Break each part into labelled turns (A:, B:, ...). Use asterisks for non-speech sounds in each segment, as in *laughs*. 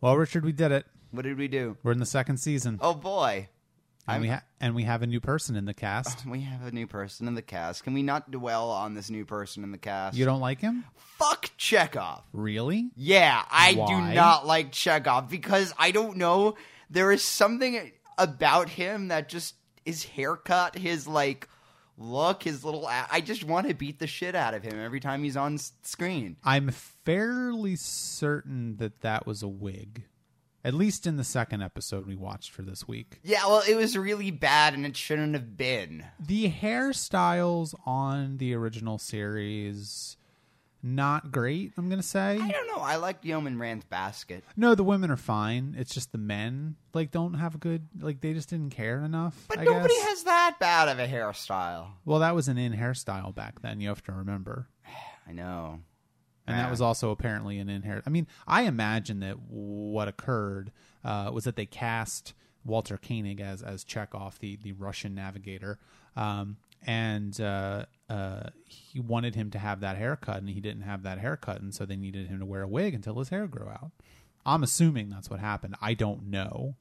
A: Well, Richard, we did it.
B: What did we do?
A: We're in the second season,
B: Oh boy,
A: and we ha- and we have a new person in the cast. *laughs*
B: we have a new person in the cast. Can we not dwell on this new person in the cast?
A: You don't like him,
B: fuck Chekov.
A: really?
B: Yeah, I
A: Why?
B: do not like Chekov because I don't know. There is something about him that just his haircut, his like look, his little. a- I just want to beat the shit out of him every time he's on s- screen.
A: I'm fairly certain that that was a wig, at least in the second episode we watched for this week.
B: Yeah, well, it was really bad and it shouldn't have been.
A: The hairstyles on the original series, not great. I'm gonna say.
B: I don't know. I like Yeoman Rand's basket.
A: No, the women are fine. It's just the men like don't have a good like they just didn't care enough.
B: But
A: I
B: nobody
A: guess.
B: has that bad of a hairstyle.
A: Well, that was an in hairstyle back then. You have to remember, *sighs*
B: I know.
A: and
B: Yeah.
A: that was also apparently an in. I mean, I imagine that what occurred uh, was that they cast Walter Koenig as as Chekov, the the Russian navigator, um, and uh, uh, he wanted him to have that haircut, and he didn't have that haircut, and so they needed him to wear a wig until his hair grew out. I'm assuming that's what happened. I don't know.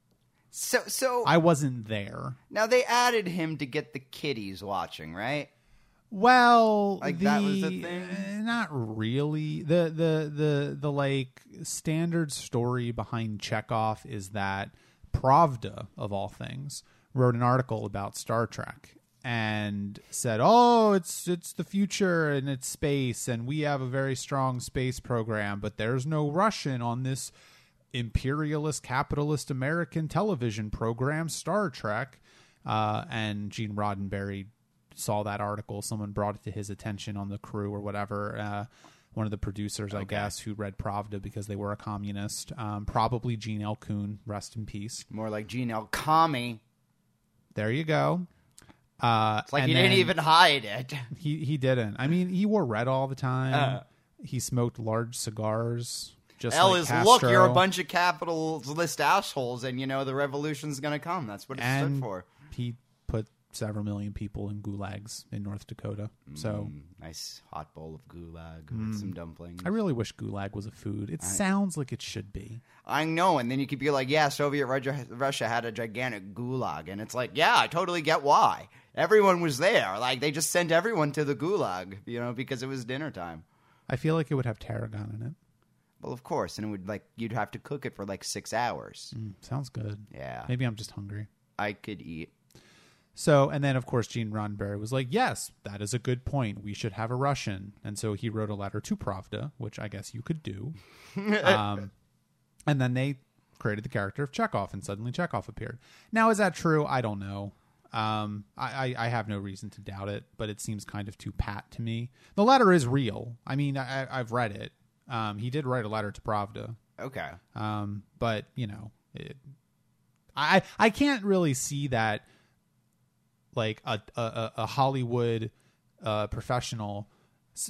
B: So, so
A: I wasn't there.
B: now they added him to get the kiddies watching, right?
A: Well,
B: Like,
A: the,
B: that was the thing?
A: not really. The the the the like standard story behind Chekov is that Pravda of all things wrote an article about Star Trek and said, "Oh, it's it's the future and it's space and we have a very strong space program, but there's no Russian on this imperialist capitalist American television program Star Trek." Uh, and Gene Roddenberry saw that article. Someone brought it to his attention on the crew or whatever. Uh, one of the producers, I guess, who read Pravda because they were a communist. Um, probably Gene L. Coon, rest in peace.
B: More like Gene L. Kami.
A: There you go. Uh,
B: It's like
A: and
B: he didn't even hide it. *laughs*
A: He he didn't. I mean, he wore red all the time.
B: Uh.
A: he smoked large cigars. Just
B: L
A: like
B: is
A: Castro.
B: look, you're a bunch of capitalist assholes, and you know the revolution's gonna come. That's what it stood for.
A: he several million people in gulags in North Dakota. So
B: Mm, nice hot bowl of gulag with some dumplings.
A: I really wish gulag was a food. It sounds like it should be.
B: I know, and then you could be like, "Yeah, Soviet Russia, Russia had a gigantic gulag," and it's like, "Yeah, I totally get why. Everyone was there. Like they just sent everyone to the gulag, you know, because it was dinner time."
A: I feel like it would have tarragon in it.
B: Well, of course, and it would like you'd have to cook it for like six hours.
A: Mm, sounds good.
B: Yeah,
A: Maybe I'm just hungry.
B: I could eat.
A: So, and then of course Gene Roddenberry was like, "Yes, that is a good point. We should have a Russian." And so he wrote a letter to Pravda, which I guess you could do. *laughs* um, and then they created the character of Chekov, and suddenly Chekov appeared. Now, is that true? I don't know. Um, I, I, I have no reason to doubt it, but it seems kind of too pat to me. The letter is real. I mean, I, I've read it. Um, he did write a letter to Pravda.
B: Okay.
A: Um, but you know, it, I I can't really see that like a a, a Hollywood uh, professional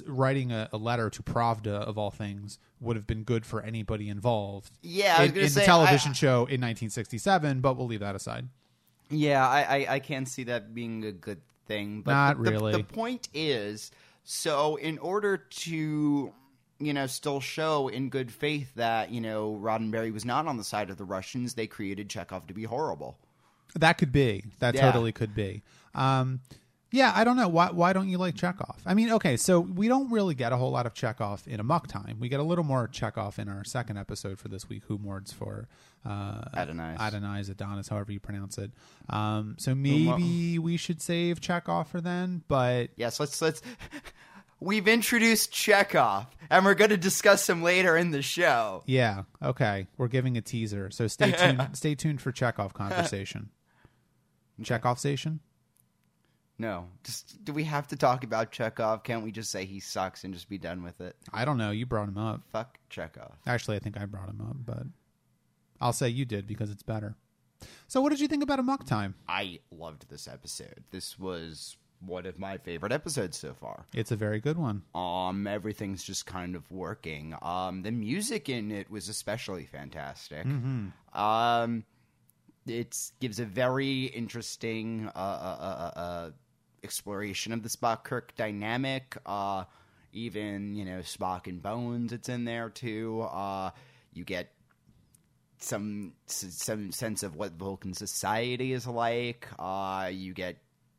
A: writing a, a letter to Pravda of all things would have been good for anybody involved.
B: Yeah, I was
A: in, in
B: say,
A: the television
B: I-
A: show in 1967, but we'll leave that aside.
B: Yeah, I, I, I can't see that being a good thing. But
A: Not
B: the, the-
A: really.
B: The point is, so in order to, you know, still show in good faith that you know Roddenberry was not on the side of the Russians, they created Chekov to be horrible.
A: That could be. That
B: Yeah.
A: totally could be. Um, yeah, I don't know. Why, why don't you like Chekov? I mean, okay, so we don't really get a whole lot of Chekov in Amok Time. We get a little more Chekov in our second episode for this week, Who Mourns for uh,
B: Adonais.
A: Adonais, Adonis, however you pronounce it. Um, so maybe we should save Chekov for then, but
B: Yes, let's let's. *laughs* We've introduced Chekov, and we're going to discuss him later in the show.
A: yeah, okay. We're giving a teaser. So stay *laughs* tuned stay tuned for Chekov conversation. Chekov station?
B: No, just do we have to talk about Chekov? Can't we just say he sucks and just be done with it?
A: I don't know. You brought him up.
B: Fuck Chekov.
A: Actually, I think I brought him up, but I'll say you did because it's better. So, what did you think about Amok Time?
B: I loved this episode. This was one of my favorite episodes so far.
A: It's a very good one.
B: Um, everything's just kind of working. Um, the music in it was especially fantastic. Um, it gives a very interesting uh, uh, uh, uh, exploration of the Spock Kirk dynamic. Uh, even you know Spock and Bones, it's in there too. Uh, you get some some sense of what Vulcan society is like. Uh, you get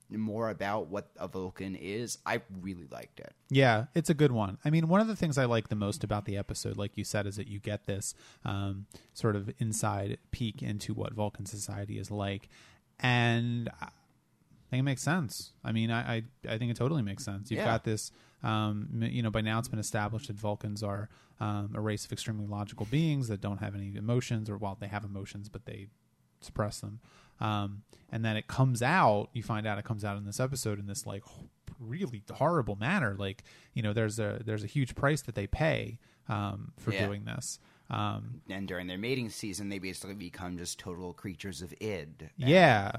B: more about what a Vulcan is. I really liked it.
A: Yeah, it's a good one. I mean, one of the things I like the most about the episode, like you said, is that you get this um, sort of inside peek into what Vulcan society is like, and I think it makes sense. I mean, I I, I think it totally makes sense. You've
B: Yeah.
A: got this. Um, you know, by now it's been established that Vulcans are um, a race of extremely logical beings that don't have any emotions, or well, they have emotions, but they suppress them. Um, and then it comes out. You find out it comes out in this episode in this like really horrible manner. Like you know, there's a there's a huge price that they pay um, for
B: Yeah.
A: doing this. Um,
B: And during their mating season, they basically become just total creatures of id.
A: yeah.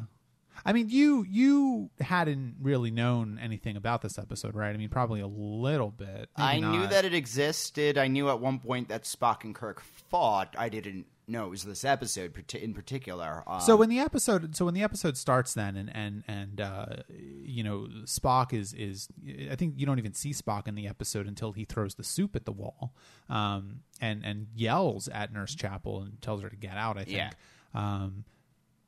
A: I mean, you you hadn't really known anything about this episode, right? I mean, probably a little bit.
B: I
A: Maybe
B: knew that it existed. I knew at one point that Spock and Kirk fought. I didn't know it was this episode in particular. Um,
A: So when the episode, so when the episode starts, then and and and uh, you know Spock is is I think you don't even see Spock in the episode until he throws the soup at the wall, um, and and yells at Nurse Chapel and tells her to get out. I think.
B: Yeah.
A: Um,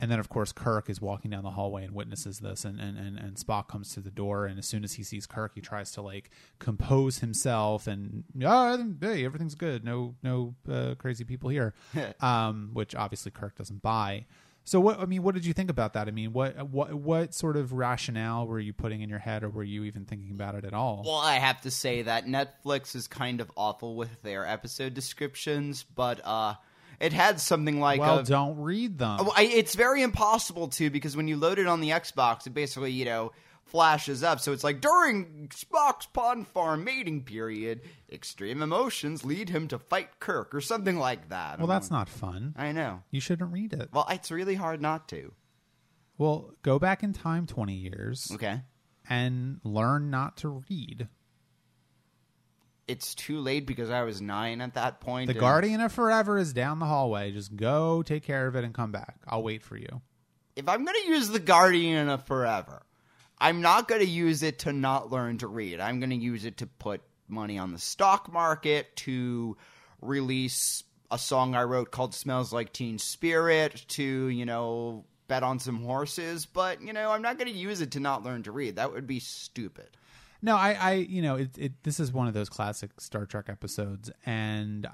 A: and then of course Kirk is walking down the hallway and witnesses this, and and, and and Spock comes to the door, and as soon as he sees Kirk, he tries to like compose himself and oh, hey, everything's good, no no uh, crazy people here, *laughs* um, which obviously Kirk doesn't buy. So what I mean, what did you think about that? I mean, what what what sort of rationale were you putting in your head, or were you even thinking about it at all?
B: Well, I have to say that Netflix is kind of awful with their episode descriptions, but uh, it had something like
A: well,
B: a,
A: don't read them.
B: Oh, I, it's very impossible to because when you load it on the Xbox, it basically you know flashes up. So it's like during Spock's Pon farr mating period, extreme emotions lead him to fight Kirk or something like that.
A: well, that's not fun.
B: I know.
A: You shouldn't read it.
B: Well, it's really hard not to.
A: Well, go back in time twenty years
B: Okay.
A: and learn not to read.
B: It's too late because I was nine at that point.
A: The
B: and-
A: Guardian of Forever is down the hallway. Just go take care of it and come back. I'll wait for you.
B: if I'm going to use the Guardian of Forever, I'm not going to use it to not learn to read. I'm going to use it to put money on the stock market, to release a song I wrote called Smells Like Teen Spirit, to, you know, bet on some horses. But, you know, I'm not going to use it to not learn to read. That would be stupid.
A: No, I, I, you know, it, it. This is one of those classic Star Trek episodes, and uh,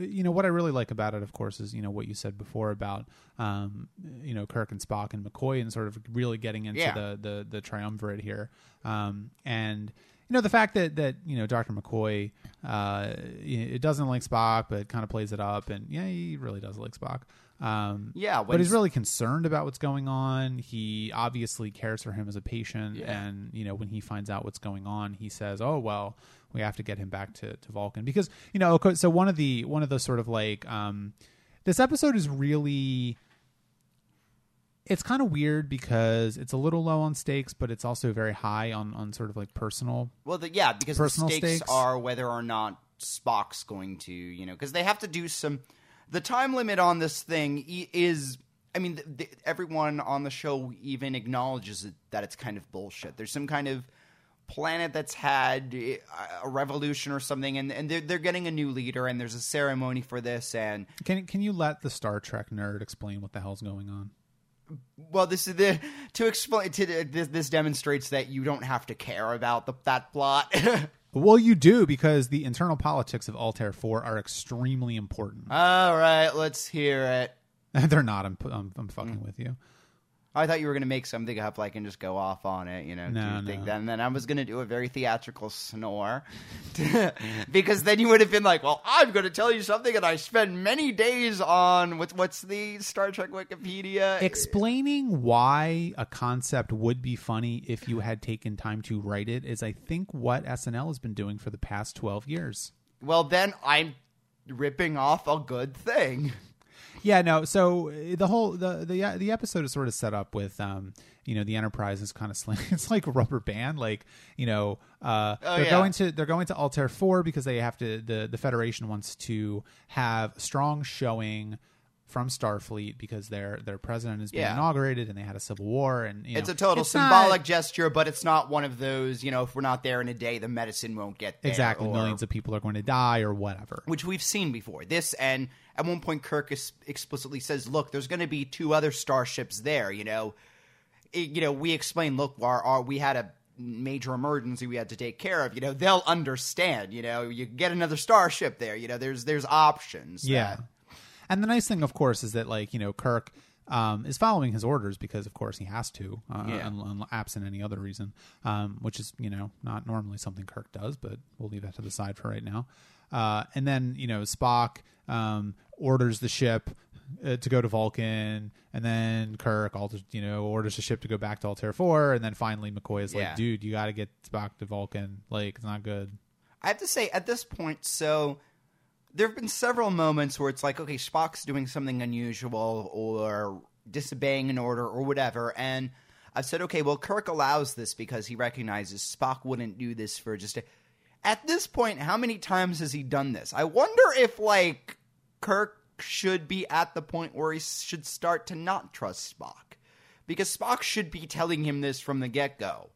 A: you know what I really like about it, of course, is you know what you said before about, um, you know, Kirk and Spock and McCoy, and sort of really getting into
B: Yeah.
A: the the the triumvirate here, um, and you know the fact that that you know Dr. McCoy, uh, it doesn't like Spock, but kind of plays it up, and yeah, he really does like Spock. Um,
B: Yeah,
A: but he's really concerned about what's going on. He obviously cares for him as a patient,
B: Yeah.
A: and you know when he finds out what's going on, he says, "Oh well, we have to get him back to, to Vulcan because you know." okay, So one of the one of the sort of like um, this episode is really it's kind of weird because it's a little low on stakes, but it's also very high on on sort of like personal.
B: Well, the, yeah, because
A: Personal
B: the stakes,
A: stakes?
B: are whether or not Spock's going to, you know, because they have to do some. The time limit on this thing is, I mean, th th everyone on the show even acknowledges it, that it's kind of bullshit. There's some kind of planet that's had uh, a revolution or something, and, and they're, they're getting a new leader, and there's a ceremony for this, and
A: Can can you let the Star Trek nerd explain what the hell's going on?
B: well, this is the to explain to this, this demonstrates that you don't have to care about the, that plot. *laughs*
A: Well, you do because the internal politics of Altair Four are extremely important.
B: All right, let's hear it. *laughs*
A: They're not. I'm I'm, I'm fucking mm. with you.
B: I thought you were going to make something up like and just go off on it, you know.
A: No,
B: do think
A: no.
B: that, and then I was going to do a very theatrical snore, *laughs* because then you would have been like, "Well, I'm going to tell you something," and I spent many days on what, what's the Star Trek Wikipedia.
A: Explaining why a concept would be funny if you had taken time to write it is, I think, what SNL has been doing for the past twelve years.
B: well, then I'm ripping off a good thing.
A: Yeah, no. So uh, the whole the the the episode is sort of set up with um you know the Enterprise is kind of *laughs* sling. It's like a rubber band. Like you know uh
B: Oh,
A: they're
B: yeah.
A: going to they're going to Altair four because they have to the the Federation wants to have strong showing from Starfleet because their their president is being
B: Yeah.
A: inaugurated and they had a civil war and you
B: It's a total
A: it's not-
B: symbolic gesture, but it's not one of those, you know, if we're not there in a day, the medicine won't get there.
A: exactly
B: or-
A: millions of people are going to die or whatever.
B: which we've seen before. This and at one point Kirk is explicitly says, "Look, there's going to be two other starships there." You know, It- you know, we explain, "Look, our, our we had a major emergency we had to take care of." You know, they'll understand. You know, you get another starship there. You know, there's there's options.
A: Yeah.
B: that-
A: And the nice thing, of course, is that like you know Kirk um, is following his orders because, of course, he has to, uh,
B: Yeah.
A: un- un- absent any other reason, um, which is you know not normally something Kirk does, but we'll leave that to the side for right now. Uh, and then you know Spock um, orders the ship uh, to go to Vulcan, and then Kirk alters, you know orders the ship to go back to Altair Four, and then finally McCoy is
B: Yeah.
A: like, "Dude, you got to get Spock to Vulcan. Like, it's not good."
B: I have to say, at this point, so there have been several moments where it's like, okay, Spock's doing something unusual or disobeying an order or whatever, and I've said, okay, well, Kirk allows this because he recognizes Spock wouldn't do this for just a. At this point, how many times has he done this? I wonder if, like, Kirk should be at the point where he should start to not trust Spock. Because Spock should be telling him this from the get go.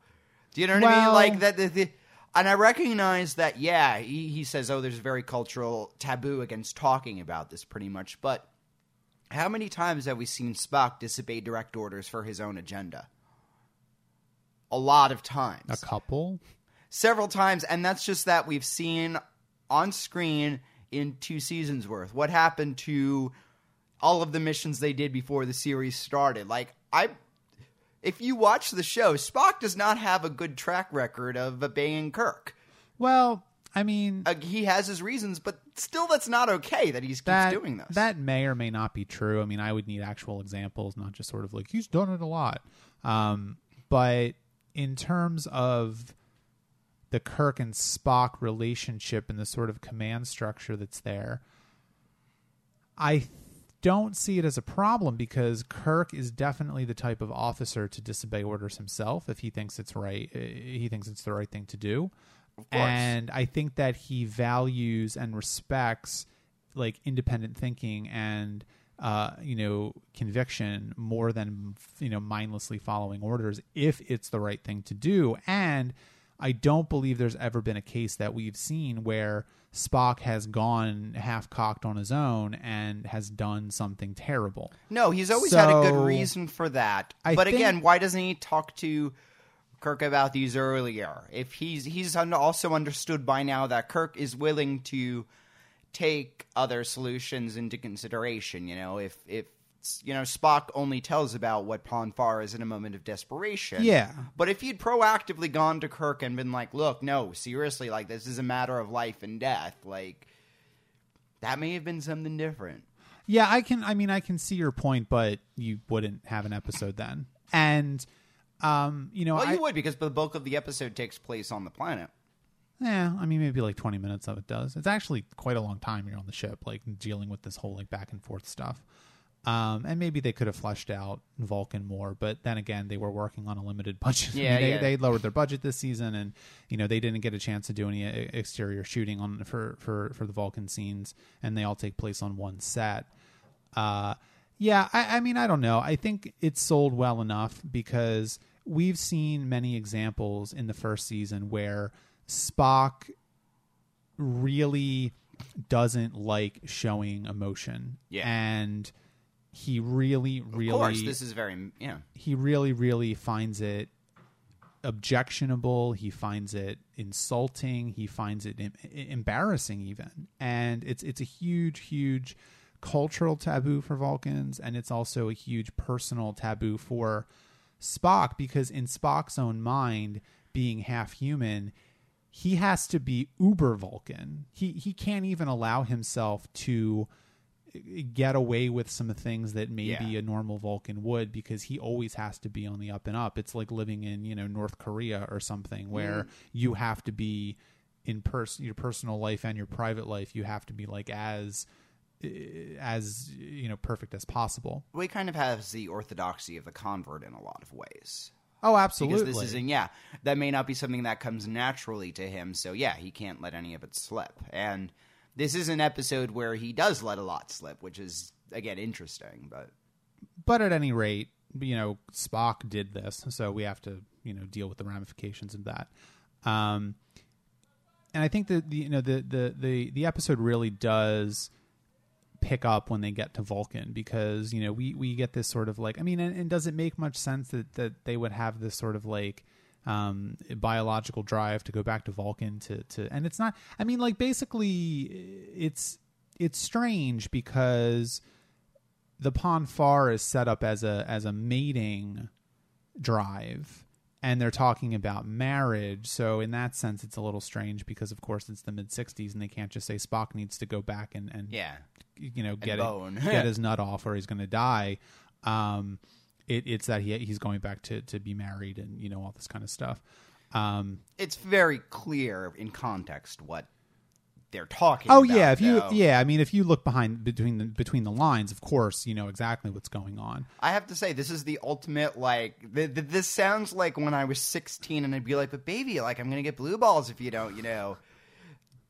B: Do you know what I mean? Like, that the, the and I recognize that yeah he, he says oh there's a very cultural taboo against talking about this pretty much but how many times have we seen Spock disobey direct orders for his own agenda a lot of times
A: A couple.
B: several times and that's just that we've seen on screen in two seasons worth what happened to all of the missions they did before the series started like i if you watch the show spock does not have a good track record of obeying kirk
A: Well, I mean,
B: uh, he has his reasons but still that's not okay that he keeps
A: that,
B: doing this
A: That may or may not be true. I mean, I would need actual examples, not just sort of like he's done it a lot. Um, but in terms of the Kirk and Spock relationship and the sort of command structure that's there, I don't see it as a problem because Kirk is definitely the type of officer to disobey orders himself if he thinks it's right. uh, He thinks it's the right thing to do. And I think that he values and respects like independent thinking and uh, you know conviction more than you know mindlessly following orders if it's the right thing to do. And I don't believe there's ever been a case that we've seen where Spock has gone half cocked on his own and has done something terrible.
B: No, he's always had a good reason for that.
A: I
B: but
A: think-
B: again, why doesn't he talk to Kirk about these earlier? If he's he's also understood by now that Kirk is willing to take other solutions into consideration. You know, if if you know Spock only tells about what Pon farr is in a moment of desperation.
A: Yeah.
B: But if he'd proactively gone to Kirk and been like, "Look, no, seriously, like this is a matter of life and death," like that may have been something different.
A: Yeah, I can. I mean, I can see your point, but you wouldn't have an episode then. And, um, you know,
B: Well,
A: I,
B: you would because the bulk of the episode takes place on the planet.
A: yeah, I mean, maybe like twenty minutes of it does. It's actually quite a long time you're on the ship, like dealing with this whole like back and forth stuff. Um, and maybe they could have fleshed out Vulcan more, but then again, they were working on a limited *laughs* budget. I mean,
B: Yeah,
A: they,
B: yeah.
A: they lowered their budget this season, and you know they didn't get a chance to do any uh, exterior shooting on for for for the Vulcan scenes, and they all take place on one set. Uh, yeah, I, I mean, I don't know. I think it's sold well enough because we've seen many examples in the first season where Spock really doesn't like showing emotion.
B: Yeah.
A: And he really, really
B: Of course, this is very yeah.
A: he really really finds it objectionable. He finds it insulting. He finds it em- embarrassing even. And it's it's a huge huge cultural taboo for Vulcans and it's also a huge personal taboo for Spock because in Spock's own mind being half human he has to be uber Vulcan. He he can't even allow himself to get away with some things that maybe
B: Yeah.
A: a normal Vulcan would because he always has to be on the up and up. It's like living in, you know, North Korea or something where you have to be in person your personal life and your private life, you have to be like as uh, as you know perfect as possible.
B: He kind of has the orthodoxy of the convert in a lot of ways.
A: Oh, absolutely.
B: Because this isn't, yeah, that may not be something that comes naturally to him. So, yeah, he can't let any of it slip. And this is an episode where he does let a lot slip, which is again interesting, but
A: but at any rate, you know, Spock did this, so we have to, you know, deal with the ramifications of that. Um, and I think that the, you know the, the the the episode really does pick up when they get to Vulcan because you know we we get this sort of like I mean, and, and does it make much sense that that they would have this sort of like um, biological drive to go back to Vulcan to to and it's not I mean like basically it's it's strange because the Pon farr is set up as a as a mating drive and they're talking about marriage. So in that sense it's a little strange because of course it's the mid 60s and they can't just say Spock needs to go back and and
B: yeah,
A: you know get it, get *laughs* his nut off or he's going to die. Um it, it's that he he's going back to to be married and you know all this kind of stuff um
B: it's very clear in context what they're talking.
A: Oh
B: about,
A: yeah, if you yeah, I mean if you look behind between the between the lines, of course, you know exactly what's going on.
B: I have to say, this is the ultimate. Like, th- th- this sounds like when I was sixteen, and I'd be like, "But baby, like, I'm gonna get blue balls if you don't," you know.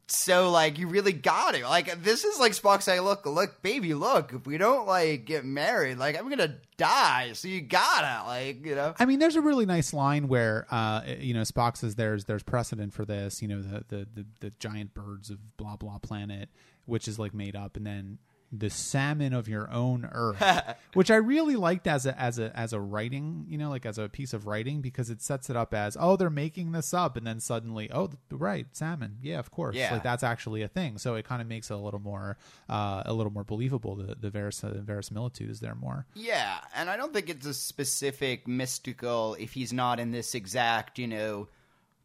B: So, like, you really got it. Like, this is like Spock saying, "Look, look, baby, look. If we don't like get married, like, I'm gonna die. So you gotta, like, you know."
A: I mean, there's a really nice line where uh, you know Spock says there's there's precedent for this. You know the the the, the giant birds of blah blah planet, which is like made up, and then the salmon of your own earth, *laughs* which I really liked as a as a as a writing, you know, like as a piece of writing because it sets it up as oh they're making this up, and then suddenly oh right salmon, yeah of course,
B: Yeah.
A: like that's actually a thing. So it kind of makes it a little more uh, a little more believable. The the, veris- the verisimilitude is there more.
B: Yeah, and I don't think it's a specific mystical. If he's not in this exact, you know,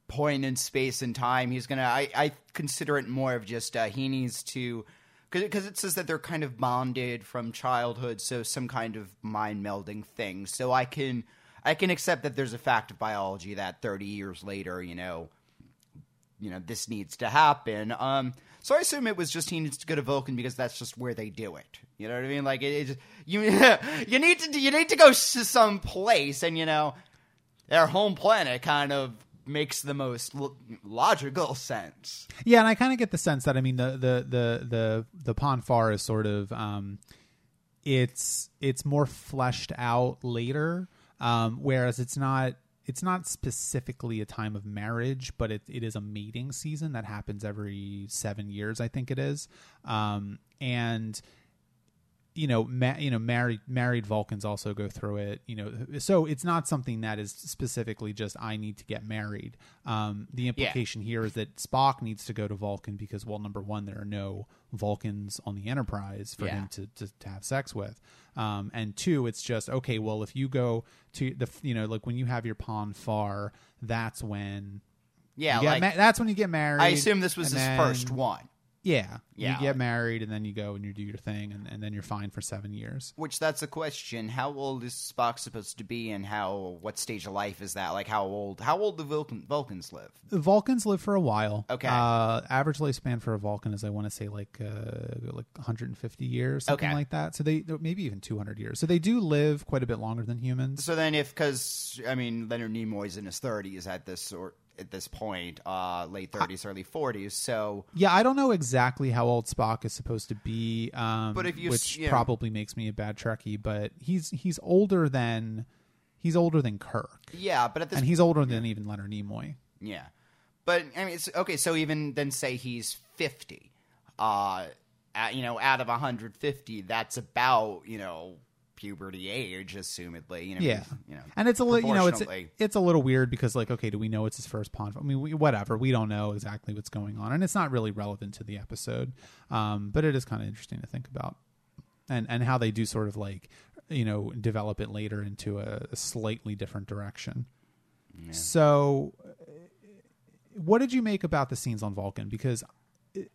B: point in space and time, he's gonna. I, I consider it more of just uh, he needs to, because it says that they're kind of bonded from childhood, so some kind of mind melding thing. So I can I can accept that there's a fact of biology that 30 years later, you know, you know this needs to happen. Um, so I assume it was just he needs to go to Vulcan because that's just where they do it. You know what I mean? Like it, it you *laughs* you need to you need to go to some place, and you know their home planet kind of makes the most lo- logical sense.
A: Yeah, and I kind of get the sense that I mean the the the the the Pon farr is sort of um, it's it's more fleshed out later, um, whereas it's not it's not specifically a time of marriage, but it, it is a mating season that happens every seven years, I think it is, um, and you know, ma- you know, married married Vulcans also go through it. You know, so it's not something that is specifically just I need to get married. Um, the implication here is that Spock needs to go to Vulcan because, well, number one, there are no Vulcans on the Enterprise for
B: Yeah.
A: him to, to to have sex with, um, and two, it's just okay. Well, if you go to the, you know, like when you have your Pon farr, that's when
B: Yeah, like
A: ma- that's when you get married.
B: I assume this was his
A: then-
B: first one.
A: Yeah,
B: Yeah,
A: You get married and then you go and you do your thing, and, and then you're fine for seven years.
B: Which that's a question. How old is Spock supposed to be, and how what stage of life is that? Like how old? How old do Vulcan, Vulcans live?
A: The Vulcans live for a while.
B: Okay.
A: Uh, average lifespan for a Vulcan is, I want to say, like uh, like 150 years, something
B: Okay.
A: like that. So they maybe even 200 years. So they do live quite a bit longer than humans.
B: So then, if because I mean Leonard Nimoy's in his thirties at this or at this point, uh, late thirties, early forties. So
A: Yeah, I don't know exactly how old Spock is supposed to be, um,
B: But if you
A: which
B: you know-
A: probably makes me a bad Trekkie, but he's he's older than he's older than Kirk,
B: yeah, but at this
A: and he's older than even Leonard Nimoy.
B: yeah, but I mean, it's okay. So even then, say he's fifty. Uh, at, you know, out of hundred fifty, that's about you know puberty age, assumedly. You know,
A: Yeah,
B: you know,
A: and it's a little, you know, it's it's a little weird because like, okay, do we know it's his first pawn? I mean, we, whatever, we don't know exactly what's going on, and it's not really relevant to the episode, um, but it is kind of interesting to think about, and and how they do sort of like, you know, develop it later into a, a slightly different direction. So, uh, what did you make about the scenes on Vulcan? Because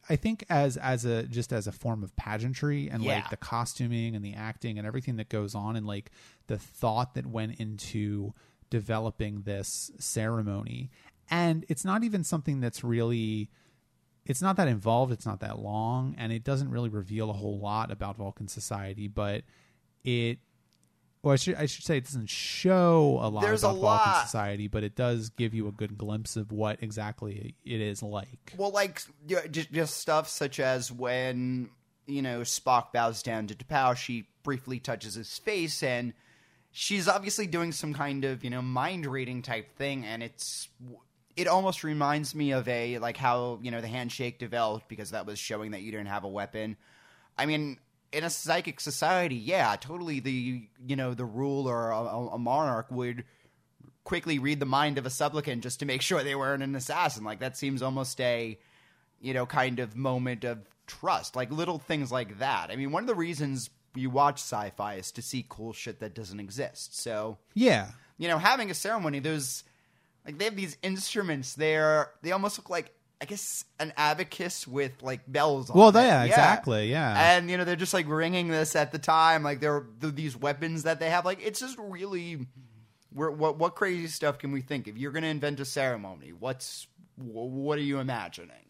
A: I think as as a just as a form of pageantry and
B: Yeah.
A: like the costuming and the acting and everything that goes on and like the thought that went into developing this ceremony and it's not even something that's really it's not that involved it's not that long and it doesn't really reveal a whole lot about vulcan society but it well i should, I should say it doesn't show a lot
B: There's a
A: about vulcan
B: lot.
A: society but it does give you a good glimpse of what exactly it is like
B: Well, like just, just stuff such as when you know, Spock bows down to T'Pau, she briefly touches his face, and she's obviously doing some kind of, you know, mind reading type thing, and it's. It almost reminds me of a like how you know the handshake developed because that was showing that you didn't have a weapon. I mean, in a psychic society, yeah, totally. The you know the ruler, a, a monarch would quickly read the mind of a supplicant just to make sure they weren't an assassin. Like that seems almost a you know kind of moment of trust. Like little things like that. I mean, one of the reasons you watch sci-fi is to see cool shit that doesn't exist. So
A: Yeah.
B: you know, having a ceremony, there's like they have these instruments. They're they almost look like I guess an abacus with like bells. on
A: Well,
B: it.
A: yeah, exactly, yeah.
B: And you know, they're just like ringing this at the time. Like they're, they're these weapons that they have. Like it's just really. We're, what what crazy stuff can we think? If you're going to invent a ceremony, what's what are you imagining?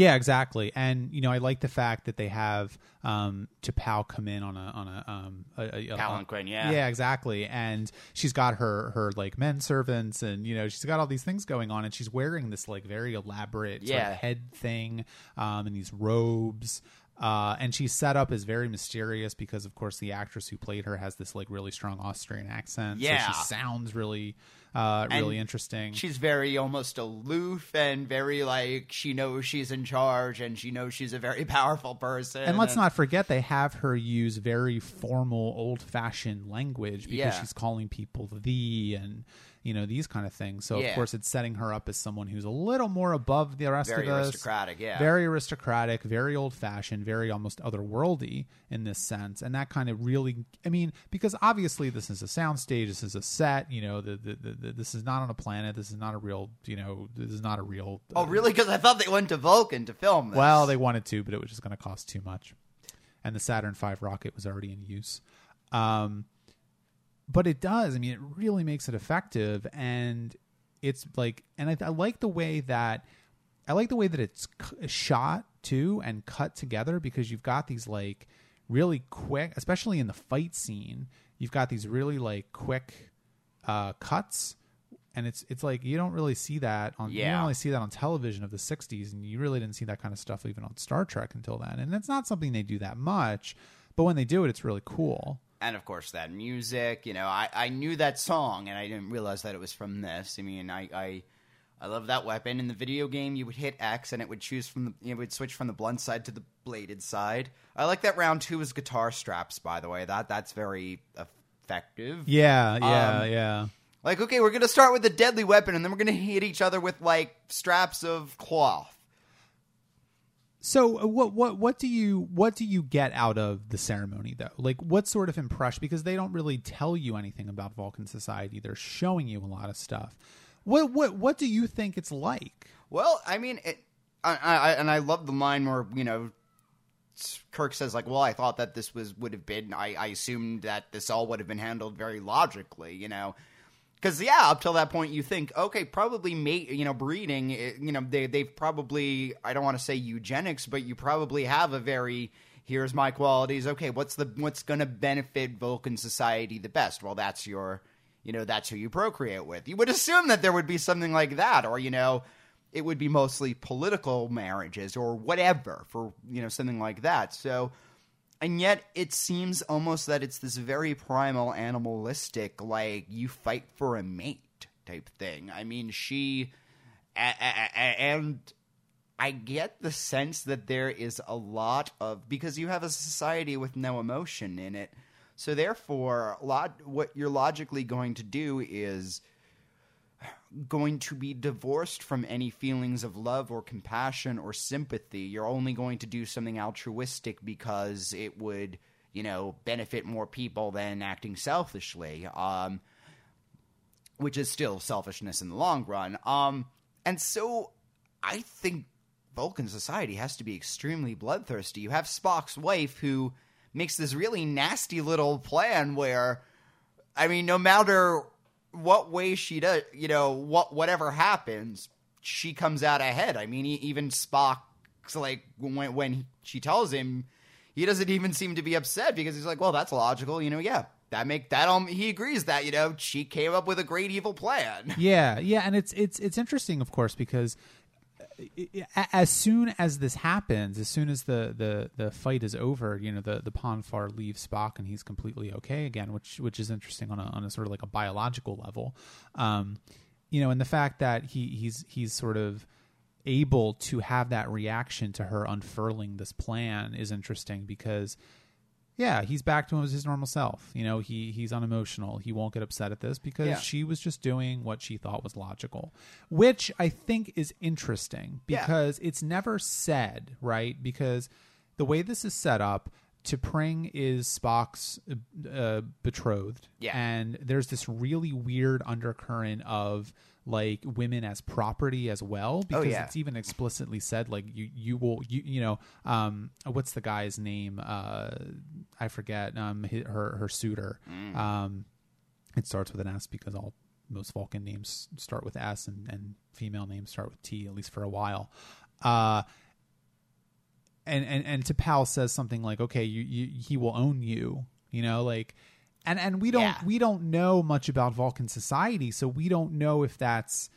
A: Yeah, exactly. And you know, I like the fact that they have um T'Pau come in on a on a um a, a,
B: Palanquin, yeah.
A: yeah, exactly. And she's got her her like men servants, and you know, she's got all these things going on, and she's wearing this like very elaborate sort of head thing, um, and these robes. Uh, and she's set up as very mysterious because, of course, the actress who played her has this like really strong Austrian accent.
B: Yeah.
A: so she sounds really, uh, really interesting.
B: She's very almost aloof and very like she knows she's in charge and she knows she's a very *laughs* powerful person.
A: And let's not forget they have her use very formal, old-fashioned language because
B: Yeah.
A: she's calling people the and you know these kind of things. So
B: Yeah.
A: of course it's setting her up as someone who's a little more above the rest
B: very
A: of us.
B: aristocratic. Yeah,
A: Very aristocratic, very old-fashioned, very almost otherworldly in this sense, and that kind of really, I mean, because obviously this is a soundstage, this is a set, you know, the, the, the, the this is not on a planet, this is not a real, you know, this is not a real.
B: Oh, really? Because I thought they went to Vulcan to film this.
A: Well, they wanted to, but it was just going to cost too much. And the Saturn V rocket was already in use. Um, but it does. I mean, it really makes it effective, and it's like, and I, I like the way that I like the way that it's c- shot too and cut together because you've got these like really quick, especially in the fight scene. You've got these really like quick uh, cuts, and it's it's like you don't really see that on you
B: Yeah.
A: don't really see that on television of the '60s, and you really didn't see that kind of stuff even on Star Trek until then. And it's not something they do that much, but when they do it, it's really cool.
B: And of course that music. You know, I, I knew that song and I didn't realize that it was from this. I mean, I I, I love that weapon in the video game. You would hit X and it would choose from the it would switch from the blunt side to the bladed side. I like that round two is guitar straps. By the way, that that's very effective.
A: Yeah, yeah,
B: Um,
A: yeah.
B: Like, okay, we're gonna start with a deadly weapon, and then we're gonna hit each other with like straps of cloth.
A: So uh, what what what do you what do you get out of the ceremony though? Like what sort of impression because they don't really tell you anything about Vulcan society. They're showing you a lot of stuff. What what what do you think it's like?
B: Well, I mean, it, I, I, and I love the line where you know Kirk says like, "Well, I thought that this was would have been. I, I assumed that this all would have been handled very logically, you know." Because yeah, up till that point, you think, okay, probably mate, you know, breeding, eh, you know, they they've probably I don't want to say eugenics, but you probably have a very here's my qualities. Okay, what's the what's going to benefit Vulcan society the best? Well, that's your, you know, that's who you procreate with. You would assume that there would be something like that, or you know, it would be mostly political marriages or whatever for you know something like that. So and yet it seems almost that it's this very primal animalistic like you fight for a mate type thing. I mean she a- a- a- and i get the sense that there is a lot of because you have a society with no emotion in it. So therefore lot what you're logically going to do is going to be divorced from any feelings of love or compassion or sympathy. You're only going to do something altruistic because it would, you know, benefit more people than acting selfishly. Um, which is still selfishness in the long run. Um, and so I think Vulcan society has to be extremely bloodthirsty. You have Spock's wife who makes this really nasty little plan where, I mean, no matter what way she does, you know, what whatever happens, she comes out ahead. I mean, even Spock's like when when she tells him, he doesn't even seem to be upset because he's like, well, that's logical, you know. Yeah, that make that um he agrees that you know she came up with a great evil plan.
A: Yeah, yeah, and it's it's it's interesting, of course, because as soon as this happens, as soon as the, the, the fight is over, you know, the, the Pon farr leaves Spock and he's completely okay again, which which is interesting on a on a sort of like a biological level. Um, you know, and the fact that he he's he's sort of able to have that reaction to her unfurling this plan is interesting because yeah, he's back to his normal self. You know, he he's unemotional. He won't get upset at this because
B: Yeah.
A: she was just doing what she thought was logical, which I think is interesting
B: Yeah.
A: because it's never said, right? Because the way this is set up, T'Pring is Spock's uh, betrothed,
B: Yeah.
A: and there's this really weird undercurrent of like women as property as well because
B: Oh, yeah.
A: it's even explicitly said like you you will you you know um what's the guy's name uh I forget um hi her her suitor
B: Mm.
A: um it starts with an S because all most Vulcan names start with S and, and female names start with T at least for a while uh and and and T'Pau says something like okay you, you he will own you you know like and and we don't
B: Yeah.
A: we don't know much about Vulcan society so we don't know if that's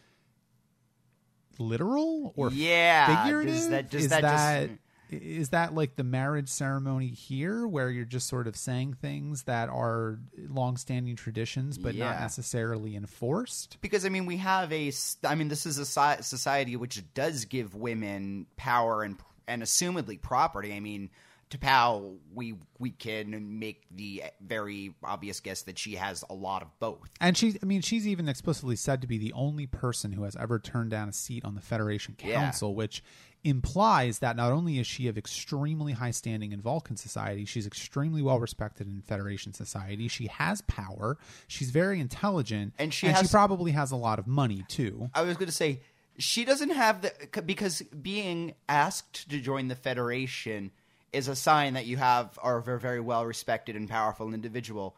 A: literal or
B: Yeah,
A: figurative.
B: Does that- does
A: is
B: that just-
A: that is that like the marriage ceremony here where you're just sort of saying things that are long-standing traditions but not necessarily enforced?
B: Because I mean we have a, I mean this is a society which does give women power and and assumedly property. I mean T'Pau, we we can make the very obvious guess that she has a lot of both.
A: And she, I mean, she's even explicitly said to be the only person who has ever turned down a seat on the Federation
B: Yeah.
A: Council, which implies that not only is she of extremely high standing in Vulcan society, she's extremely well respected in Federation society. She has power. She's very intelligent,
B: And she
A: she
B: has-
A: probably has a lot of money too.
B: I was going to say she doesn't have the because being asked to join the Federation is a sign that you have are a very, well respected and powerful individual.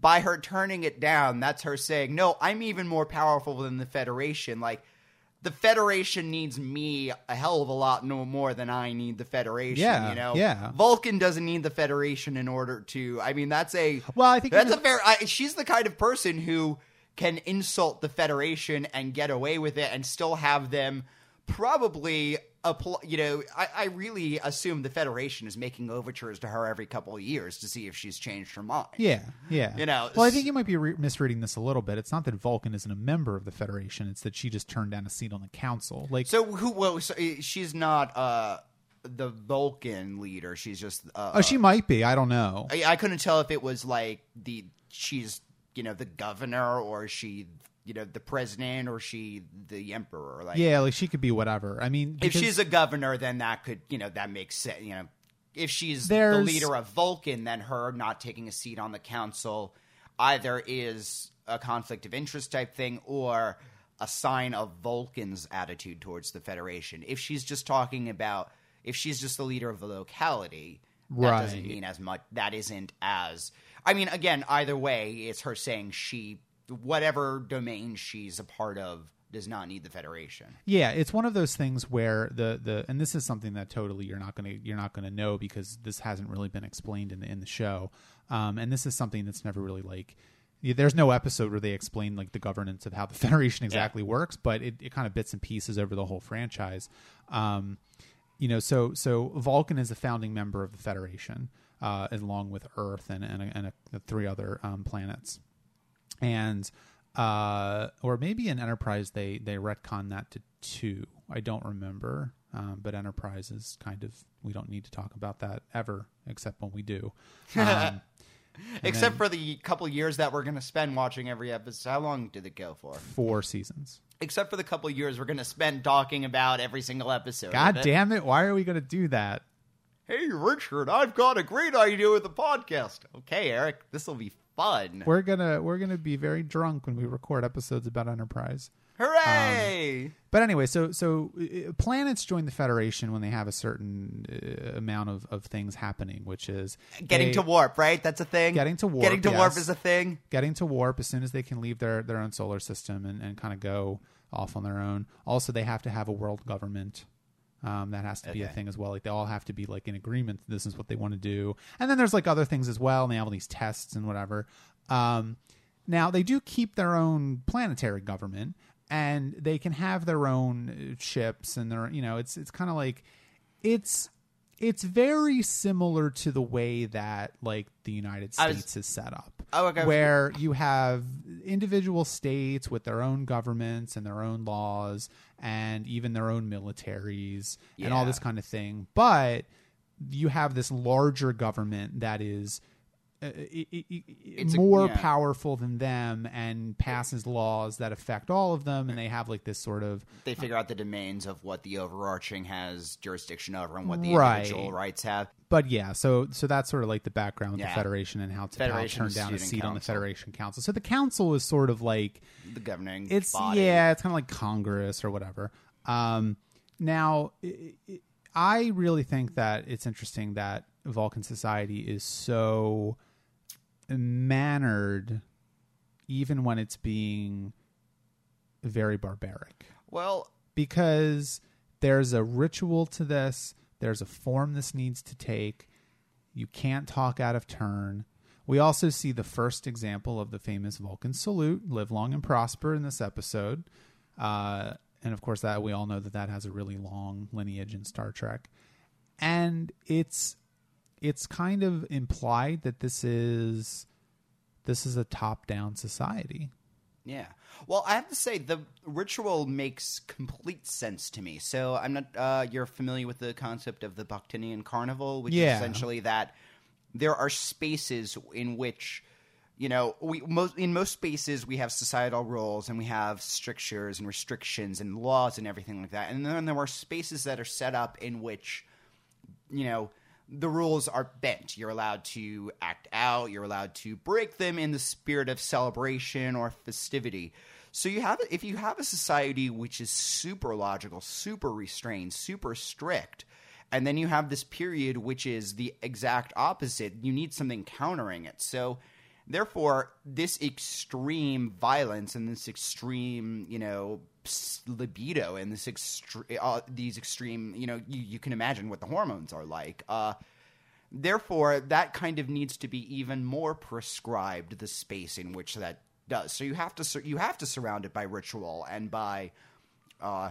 B: By her turning it down, that's her saying, "No, I'm even more powerful than the Federation." Like the Federation needs me a hell of a lot no more than I need the Federation.
A: Yeah,
B: you know,
A: yeah.
B: Vulcan doesn't need the Federation in order to. I mean, that's a
A: Well, I think
B: that's a fair. I, she's the kind of person who can insult the Federation and get away with it, and still have them probably. Apply, you know, I, I really assume the Federation is making overtures to her every couple of years to see if she's changed her mind.
A: Yeah, yeah.
B: You know,
A: well, I think you might be re- misreading this a little bit. It's not that Vulcan isn't a member of the Federation; it's that she just turned down a seat on the council. Like,
B: So who? Well, so, uh, she's not uh, the Vulcan leader. She's just. Uh,
A: oh, she might be. I don't know.
B: I, I couldn't tell if it was like the she's you know the governor or she you know the president or she the emperor. Like
A: Yeah, like she could be whatever. I mean,
B: if she's a governor, then that could you know that makes sense. You know, if she's the leader of Vulcan, then her not taking a seat on the council either is a conflict of interest type thing or a sign of Vulcan's attitude towards the Federation. If she's just talking about if she's just the leader of the locality, that doesn't mean as much. That isn't as. I mean, again, either way, it's her saying she whatever domain she's a part of does not need the Federation.
A: Yeah, it's one of those things where the the and this is something that totally you're not gonna you're not gonna know because this hasn't really been explained in the in the show, um, and this is something that's never really like. There's no episode where they explain like the governance of how the *laughs* Federation exactly works, but it, it kind of bits and pieces over the whole franchise. Um, you know, so so Vulcan is a founding member of the Federation, uh, along with Earth and and, and a, three other um, planets and uh, or maybe in Enterprise they they retcon that to two. I don't remember, um, but Enterprise is kind of we don't need to talk about that ever, except when we do. Um, *laughs*
B: Except for the couple years that we're going to spend watching every episode. How long did it go for?
A: four seasons.
B: Except for the couple years we're going to spend talking about every single episode.
A: God
B: it.
A: damn it! Why are we going to do that?
B: Hey, Richard, I've got a great idea with the podcast. Okay, Eric, this will be fun.
A: We're gonna we're gonna be very drunk when we record episodes about Enterprise.
B: Hooray!
A: But anyway, so so uh, planets join the Federation when they have a certain uh, amount of, of things happening, which is
B: Getting
A: they-
B: to warp, right? That's a thing.
A: Getting to warp,
B: Getting to warp is a thing.
A: getting to warp as soon as they can leave their, their own solar system and, and kind of go off on their own. Also, they have to have a world government. Um, that has to be a
B: Okay.
A: thing as well. Like they all have to be like in agreement. that This is what they want to do. And then there's like other things as well. And they have all these tests and whatever. Um, now they do keep their own planetary government, and they can have their own uh, ships and their you know it's it's kind of like it's it's very similar to the way that like the United
B: I was-
A: States is set up.
B: Oh, okay.
A: Where you have individual states with their own governments and their own laws and even their own militaries and all this kind of thing. But you have this larger government that is uh, i- i- i-
B: It's a-
A: more
B: yeah.
A: powerful than them and passes laws that affect all of them and they have like this sort of
B: They figure out the domains of what the overarching has jurisdiction over and what the
A: Right.
B: individual rights have.
A: but yeah, so so that's sort of like the background of the Federation and how T'Pau
B: Federation
A: turned down a
B: student
A: seat on the. Federation Council. So the council is sort of like
B: The governing
A: it's
B: body.
A: yeah, it's kind of like Congress or whatever. Um, now, i i I really think that it's interesting that Vulcan society is so mannered, even when it's being very barbaric
B: Well,
A: because there's a ritual to this, there's a form this needs to take. You can't talk out of turn. We also see the first example of the famous Vulcan salute, live long and prosper, in this episode. Uh, and of course, that we all know that that has a really long lineage in Star Trek. And it's it's kind of implied that this is this is a top down society.
B: Yeah. Well, I have to say the ritual makes complete sense to me. So I'm not. Uh, you're familiar with the concept of the Bakhtinian Carnival, which
A: Yeah.
B: is essentially that there are spaces in which. You know, we most in most spaces we have societal rules and we have strictures and restrictions and laws and everything like that. And then there are spaces that are set up in which you know the rules are bent. You're allowed to act out. You're allowed to break them in the spirit of celebration or festivity. So you have if you have a society which is super logical super restrained super strict and then you have this period which is the exact opposite you need something countering it. So therefore this extreme violence and this extreme you know libido and this extre- uh, these extreme you know you, you can imagine what the hormones are like uh therefore that kind of needs to be even more prescribed the space in which that does. So you have to sur- you have to surround it by ritual and by uh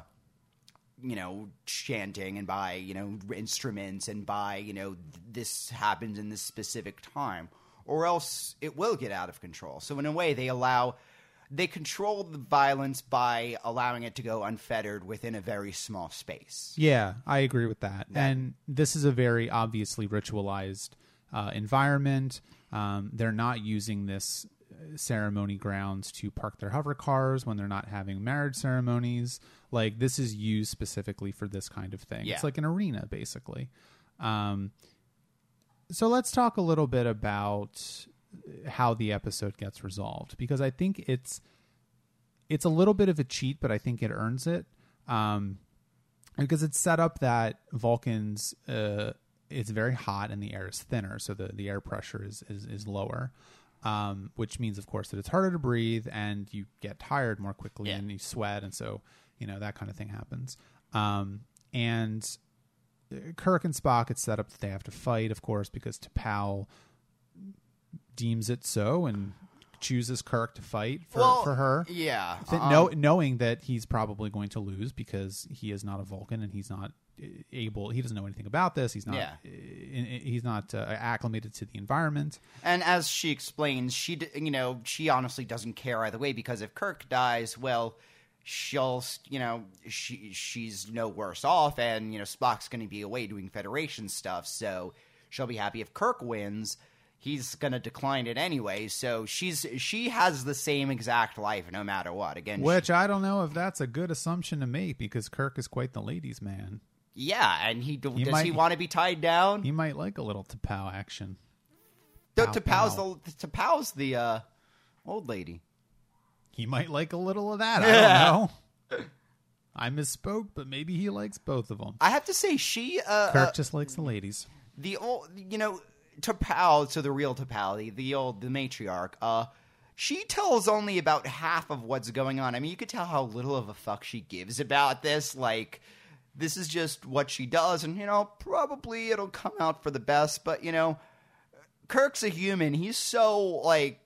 B: you know chanting and by you know instruments and by you know this happens in this specific time or else it will get out of control. So in a way they allow they control the violence by allowing it to go unfettered within a very small space
A: Yeah, I agree with that. And this is a very obviously ritualized uh, environment. Um, they're not using this uh, ceremony grounds to park their hover cars when they're not having marriage ceremonies. Like this is used specifically for this kind of thing.
B: Yeah.
A: It's like an arena, basically. Um, so let's talk a little bit about how the episode gets resolved because I think it's it's a little bit of a cheat, but I think it earns it. Um, because it's set up that Vulcans uh, it's very hot and the air is thinner, so the, the air pressure is is, is lower, um, which means of course that it's harder to breathe and you get tired more quickly
B: Yeah.
A: and you sweat, and so you know that kind of thing happens. Um, and uh, Kirk and Spock, it's set up that they have to fight, of course, because T'Pau deems it so and chooses Kirk to fight for,
B: Well,
A: for her.
B: yeah
A: Th-
B: um,
A: know, knowing that he's probably going to lose because he is not a Vulcan and he's not uh, able. He doesn't know anything about this. He's not.
B: Yeah.
A: in- in- he's not uh, acclimated to the environment.
B: And as she explains, she you know she honestly doesn't care either way because if Kirk dies, well, she'll you know she she's no worse off, and you know Spock's going to be away doing Federation stuff, so she'll be happy if Kirk wins. He's going to decline it anyway, so she's she has the same exact life no matter what. Again, she-
A: Which I don't know if that's a good assumption to make because Kirk is quite the ladies' man.
B: yeah, and he, d does
A: might-
B: he want to be tied down?
A: He might like a little T'Pau action.
B: to,
A: pow,
B: to the to T'Pau's the uh, old lady.
A: He might like a little of that. I *laughs* don't know. I misspoke, but maybe he likes both of them.
B: I have to say, she uh,
A: Kirk
B: uh,
A: just likes the ladies.
B: the old, you know, T'Pau, so the real the, the old, the matriarch, uh, she tells only about half of what's going on. I mean, you could tell how little of a fuck she gives about this. Like, this is just what she does, and, you know, probably it'll come out for the best, but, you know, Kirk's a human. He's so, like,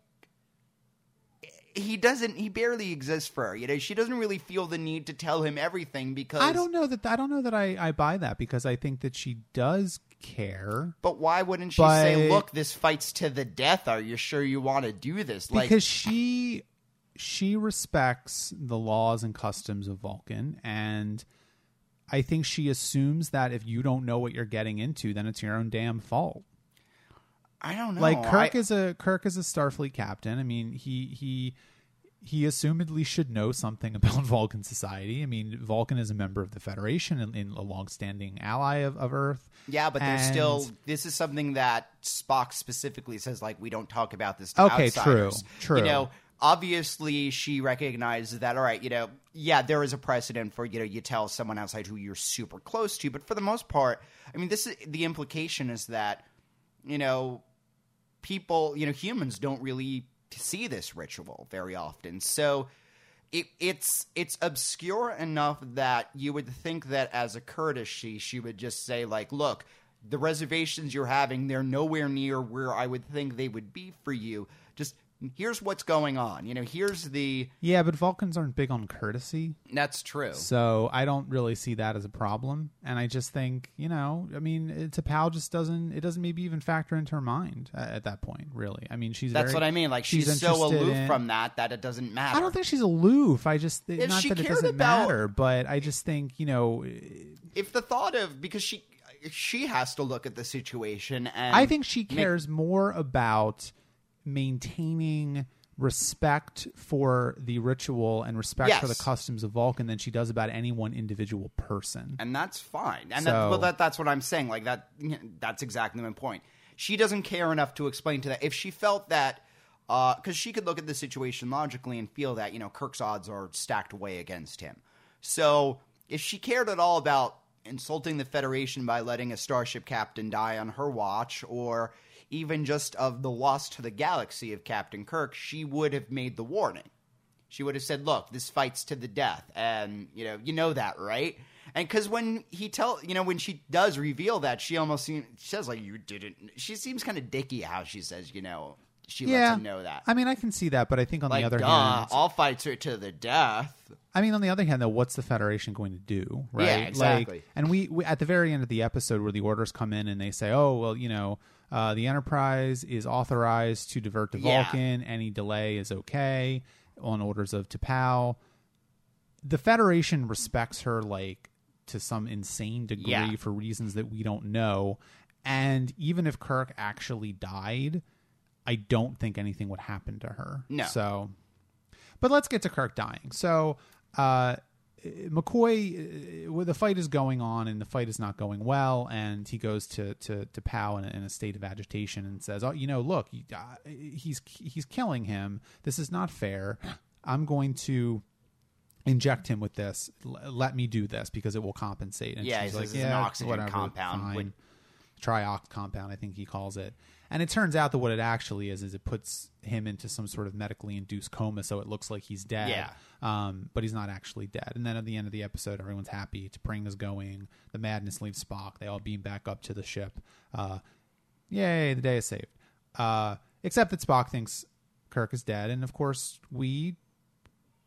B: he doesn't. He barely exists for her. You know, she doesn't really feel the need to tell him everything because
A: I don't know that I don't know that I, I buy that because I think that she does care
B: But why wouldn't she say, "Look, this fight's to the death. Are you sure you want to do this?" Like,
A: because she she respects the laws and customs of Vulcan and I think she assumes that if you don't know what you're getting into then it's your own damn fault.
B: I don't know.
A: like Kirk
B: I-
A: is a Kirk is a Starfleet captain. I mean, he he he assumedly should know something *laughs* about Vulcan society. I mean, Vulcan is a member of the Federation and, and a longstanding ally of, of Earth.
B: Yeah, but there's
A: And-
B: still this is something that Spock specifically says like we don't talk about this to
A: Okay,
B: outsiders.
A: true, true.
B: You know, obviously she recognizes that all right, you know, yeah, there is a precedent for, you know, you tell someone outside who you're super close to, but for the most part, I mean, this is the implication is that, you know, people, you know, humans don't really see this ritual very often. So it, it's it's obscure enough that you would think that as a courtesy, she would just say like, "Look, the reservations you're having, they're nowhere near where I would think they would be for you. Just here's what's going on. You know, here's the
A: Yeah, but Vulcans aren't big on courtesy,
B: that's true.
A: so I don't really see that as a problem. And I just think, you know, I mean, it's a pal just doesn't it doesn't maybe even factor into her mind at, at that point. Really, I mean, she's
B: That's
A: very-
B: what I mean. Like she's, so aloof
A: in-
B: from that that it doesn't matter.
A: I don't think she's aloof. I just
B: If
A: not
B: she
A: that it doesn't
B: about-
A: matter, but I just think you know eh,
B: if the thought of because she she has to look at the situation and
A: I think she
B: make-
A: cares more about maintaining respect for the ritual and respect for the customs of Vulcan than she does about any one individual person.
B: and that's fine. And
A: So-
B: that, well, that that's what I'm saying. Like that, that's exactly my point. She doesn't care enough to explain to that. If she felt that, uh, because she could look at the situation logically and feel that you know Kirk's odds are stacked way against him. So if she cared at all about insulting the Federation by letting a starship captain die on her watch, or even just of the loss to the galaxy of Captain Kirk, she would have made the warning. She would have said, "Look, this fight's to the death," and you know, you know that, right? And because when he tell, you know, when she does reveal that, she almost seems, she says like, "You didn't." She seems kind of dicky how she says, you know, she lets
A: yeah,
B: him know that.
A: I mean, I can see that, but I think on
B: like,
A: the other
B: duh,
A: hand,
B: all fights are to the death.
A: I mean, on the other hand, though, what's the Federation going to do, right?
B: Yeah, exactly.
A: Like, and we, we at the very end of the episode where the orders come in and they say, "Oh, well, you know, uh, the Enterprise is authorized to divert to
B: Yeah.
A: Vulcan. Any delay is okay on orders of T'Pau." The Federation respects her like to some insane degree
B: Yeah.
A: for reasons that we don't know. And even if Kirk actually died, I don't think anything would happen to her.
B: No.
A: So, but let's get to Kirk dying. So, uh, McCoy, uh, well, the fight is going on, and the fight is not going well, and he goes to to to T'Pau in a, in a state of agitation and says, "Oh, you know, look, uh, he's he's killing him. This is not fair. I'm going to." Inject him with this. Let me do this because it will compensate. And
B: Yeah,
A: she's like,
B: it's an
A: "Yeah,
B: oxygen
A: whatever,
B: compound
A: fine."
B: with-
A: triox compound, I think he calls it. And it turns out that what it actually is is it puts him into some sort of medically induced coma, so it looks like he's dead.
B: Yeah.
A: Um, but he's not actually dead. And then at the end of the episode, everyone's happy. T'Pring is going. The madness leaves Spock. They all beam back up to the ship. Uh, yay, the day is saved. Uh, except that Spock thinks Kirk is dead, and of course we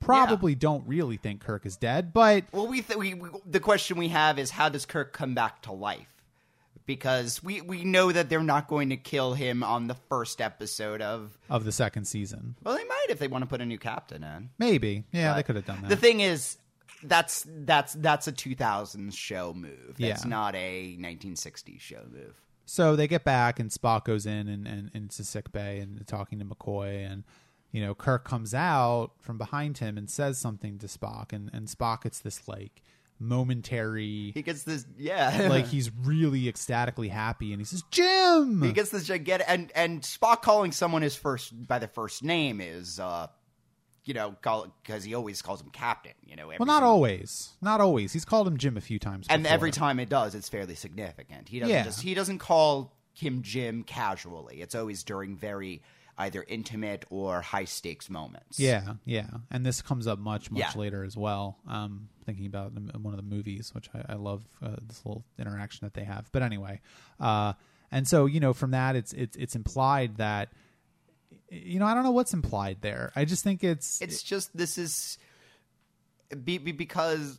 A: probably don't really think Kirk is dead, but
B: Well, we, th- we, we the question we have is how does Kirk come back to life? Because we we know that they're not going to kill him on the first episode of.
A: of the second season,
B: Well, they might if they want to put a new captain in.
A: maybe. Yeah, they could have done that.
B: The thing is, that's that's that's a 2000s show move. That's
A: Yeah.
B: not a 1960s show move.
A: So they get back, and Spock goes in and, and, and it's sick bay and talking to McCoy, and you know Kirk comes out from behind him and says something to Spock, and and Spock gets this like momentary,
B: He gets this, yeah,
A: like he's really ecstatically happy, and he says, "Jim."
B: he gets this gigantic, and and Spock calling someone his first by the first name is, uh, you know, call because he always calls him Captain. You know,
A: well, not
B: single-
A: always, not always. He's called him Jim a few times,
B: and
A: before.
B: every time it does, it's fairly significant. He doesn't
A: Yeah.
B: just he doesn't call him Jim casually. It's always during very either intimate or high stakes moments.
A: Yeah, yeah, and this comes up much, much
B: Yeah.
A: later as well. Um, thinking about one of the movies, which I, I love uh, this little interaction that they have. But anyway, uh, and so you know, from that, it's it's it's implied that you know, I don't know what's implied there. I just think it's
B: It's just this is be, be, because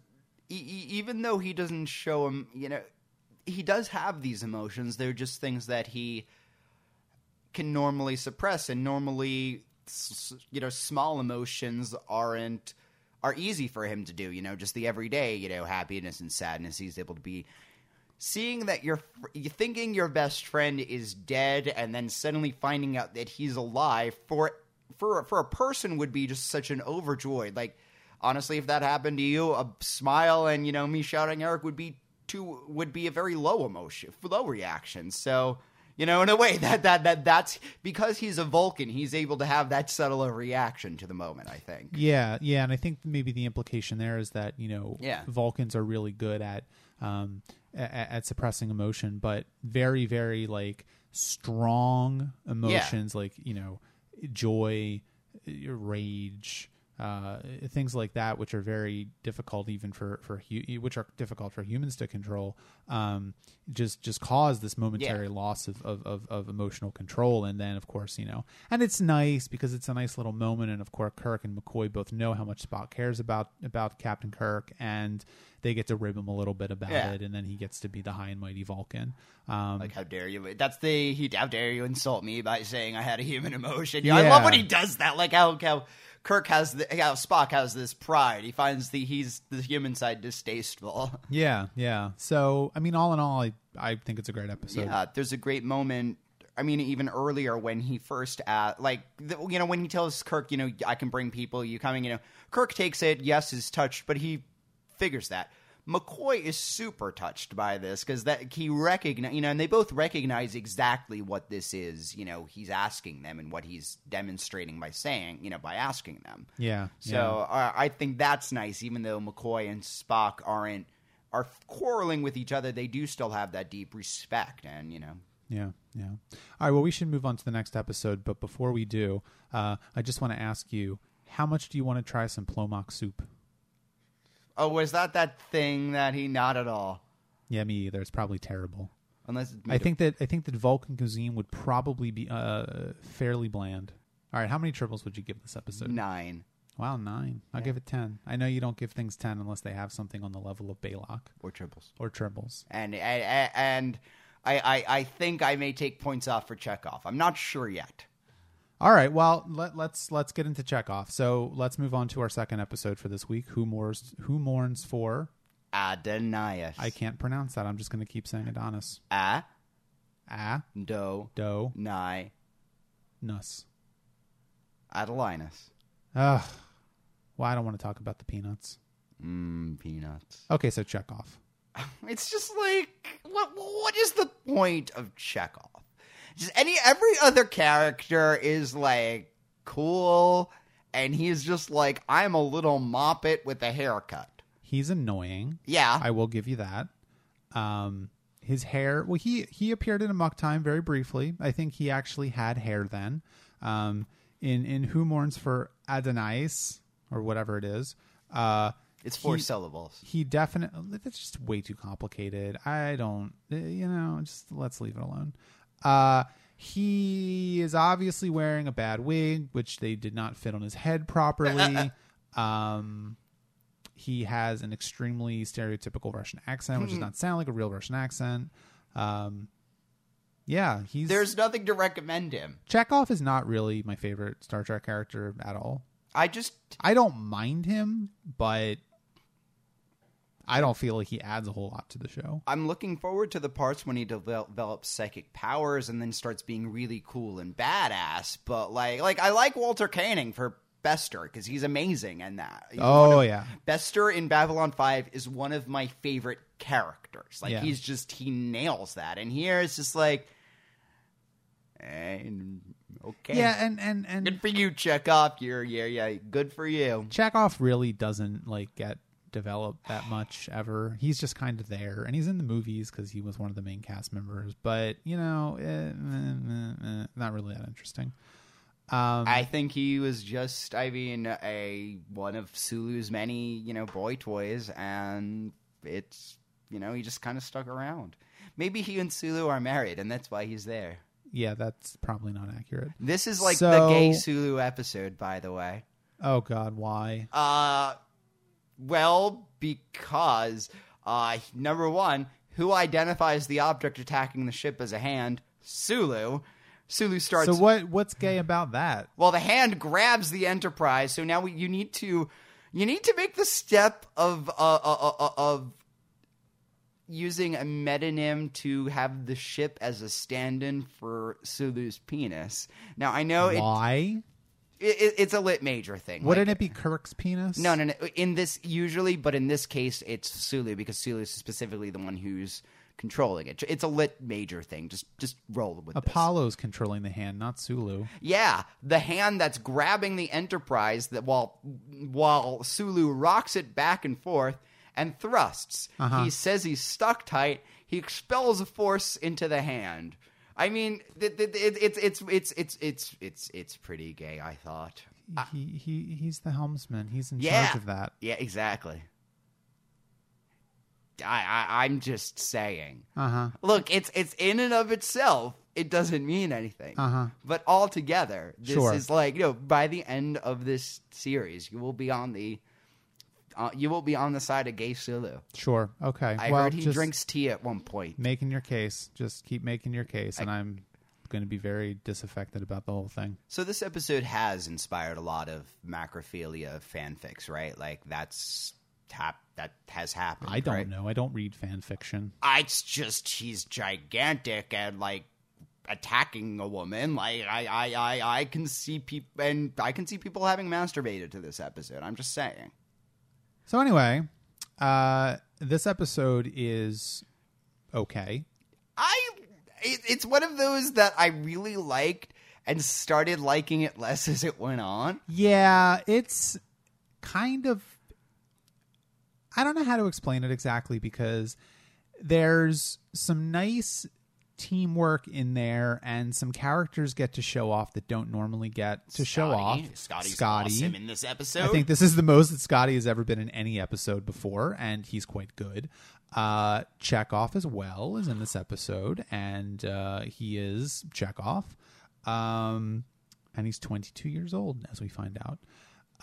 B: e- even though he doesn't show him, you know, he does have these emotions. They're just things that he can normally suppress, and normally, you know, small emotions aren't are easy for him to do. You know, just the everyday, you know, happiness and sadness. He's able to be seeing that you're you thinking your best friend is dead and then suddenly finding out that he's alive for for for a person would be just such an overjoyed like honestly if that happened to you a smile and you know me shouting eric would be too would be a very low emotion low reaction so you know in a way *laughs* that that that that's because he's a vulcan he's able to have that subtle reaction to the moment i think
A: Yeah, yeah, and I think maybe the implication there is that you know
B: Yeah.
A: Vulcans are really good at um at, at suppressing emotion, but very very like strong emotions like you know joy, rage. Uh, things like that, which are very difficult even for for hu- which are difficult for humans to control, um, just just cause this momentary loss of, of, of, of emotional control. And then, of course, you know, and it's nice because it's a nice little moment. And of course, Kirk and McCoy both know how much Spock cares about about Captain Kirk, and they get to rib him a little bit about
B: Yeah.
A: it. And then he gets to be the high and mighty Vulcan. Um,
B: Like, how dare you? That's the he. How dare you insult me by saying I had a human emotion? Yeah, I love when he does that. Like how how Kirk has the how Spock has this pride. He finds the he's the human side distasteful. *laughs*
A: yeah, yeah. So, I mean, all in all, I I think it's a great episode.
B: yeah, there's a great moment. I mean, even earlier when he first at like the, you know when he tells Kirk, you know, I can bring people. You coming? You know, Kirk takes it. Yes, is touched, but he figures that. McCoy is super touched by this because that he recognize you know, and they both recognize exactly what this is. You know, he's asking them and what he's demonstrating by saying, you know, by asking them.
A: Yeah.
B: So uh, I think that's nice, even though McCoy and Spock aren't are quarreling with each other. They do still have that deep respect, and you know,
A: Yeah, yeah. All right, well, we should move on to the next episode, but before we do, uh, I just want to ask you, how much do you want to try some plomeek soup?
B: Oh, was that that thing that he not at all?
A: Yeah, me either. It's probably terrible.
B: Unless
A: I think that I think that Vulcan cuisine would probably be uh, fairly bland. All right, how many tribbles would you give this episode?
B: nine
A: Wow, nine. I'll give it ten. I know you don't give things ten unless they have something on the level of Balok
B: or tribbles,
A: or tribbles.
B: and and, and I, I I think I may take points off for Chekov. I'm not sure yet.
A: All right, well let, let's let's get into Chekov. So let's move on to our second episode for this week. Who mourns? Who mourns for?
B: Adonias.
A: I can't pronounce that. I'm just going to keep saying Adonis.
B: A
A: Ah,
B: do
A: do,
B: nai
A: nus.
B: Adelinus.
A: Ugh. Well, I don't want to talk about the peanuts.
B: Mmm, peanuts.
A: Okay, so Chekov. *laughs*
B: It's just like what what is the point of Chekov? Just any every other character is like cool and he's just like I'm a little moppet with a haircut.
A: He's annoying.
B: Yeah.
A: I will give you that. Um, his hair. Well, he he appeared in Amok Time very briefly. I think he actually had hair then. Um, in in Who Mourns for Adonais or whatever it is. Uh,
B: it's four
A: he-
B: syllables.
A: he definitely that's just way too complicated i don't you know just let's leave it alone uh he is obviously wearing a bad wig which they did not fit on his head properly. *laughs* Um he has an extremely stereotypical russian accent which does not sound like a real russian accent. Um yeah he's
B: There's nothing to recommend him.
A: chekov is not really my favorite star trek character at all.
B: I just
A: I don't mind him, but I don't feel like he adds a whole lot to the show.
B: I'm looking forward to the parts when he devel- develops psychic powers and then starts being really cool and badass. But like, like I like Walter Koenig for Bester because he's amazing in that. He's
A: Oh
B: of-
A: yeah,
B: Bester in Babylon 5 is one of my favorite characters. Like
A: Yeah.
B: he's just he nails that. And here it's just like And okay.
A: yeah, and and and
B: Good for you, Chekov. You're yeah, yeah, good for you.
A: Chekov really doesn't like get developed that much ever. He's just kind of there, and he's in the movies because he was one of the main cast members. But you know, eh, eh, eh, eh, not really that interesting. Um,
B: I think he was just, I mean, a one of Sulu's many, you know, boy toys, and it's, you know, he just kind of stuck around. Maybe he and Sulu are married, and that's why he's there.
A: Yeah, that's probably not accurate.
B: This is like
A: So-
B: the gay Sulu episode, by the way.
A: Oh God, why?
B: Uh, well, because uh, number one, who identifies the object attacking the ship as a hand? Sulu. Sulu starts.
A: So what? What's gay about that?
B: Well, the hand grabs the Enterprise, so now we, you need to you need to make the step of uh, uh, uh, uh, of using a metonym to have the ship as a stand-in for Sulu's penis. Now I know
A: Why?
B: it, it's a lit major thing.
A: Wouldn't
B: Like-
A: it be Kirk's penis?
B: No, no, no. In this, usually, but in this case, it's Sulu because Sulu is specifically the one who's controlling it. It's a lit major thing. Just, just roll with this.
A: Apollo's controlling the hand, not Sulu.
B: Yeah, the hand that's grabbing the Enterprise that while while Sulu rocks it back and forth and thrusts.
A: Uh-huh.
B: He says he's stuck tight. He expels a force into the hand. I mean, it's it's it's it's it's it's it's pretty gay. I thought.
A: he he he's the helmsman. He's in
B: Yeah,
A: charge of that.
B: Yeah, exactly. I, I I'm just saying.
A: Uh huh.
B: Look, it's it's in and of itself. It doesn't mean anything.
A: Uh-huh.
B: But altogether, this
A: Sure.
B: is like you know. By the end of this series, you will be on the uh, you will be on the side of gay Sulu.
A: Sure. Okay.
B: I
A: well,
B: heard he drinks tea at one point.
A: making your case. Just keep making your case, and I'm going to be very disaffected about the whole thing.
B: So this episode has inspired a lot of macrophilia fanfics, right? Like that's hap- that has happened.
A: I don't
B: right?
A: know. I don't read fan fiction.
B: I- It's just he's gigantic and like attacking a woman. Like I, I, I, I can see people, and I can see people having masturbated to this episode. I'm just saying.
A: So anyway, uh, this episode is okay.
B: I, it, it's one of those that I really liked and started liking it less *laughs* as it went on.
A: Yeah, it's kind of. I don't know how to explain it exactly because there's some nice teamwork in there, and some characters get to show off that don't normally get to show off.
B: Scotty- Scotty's
A: Scotty.
B: awesome in this episode.
A: I think this is the most that Scotty has ever been in any episode before, and he's quite good. Uh, Chekov as well is in this episode, and uh, he is Chekov. Um, and he's 22 years old, as we find out.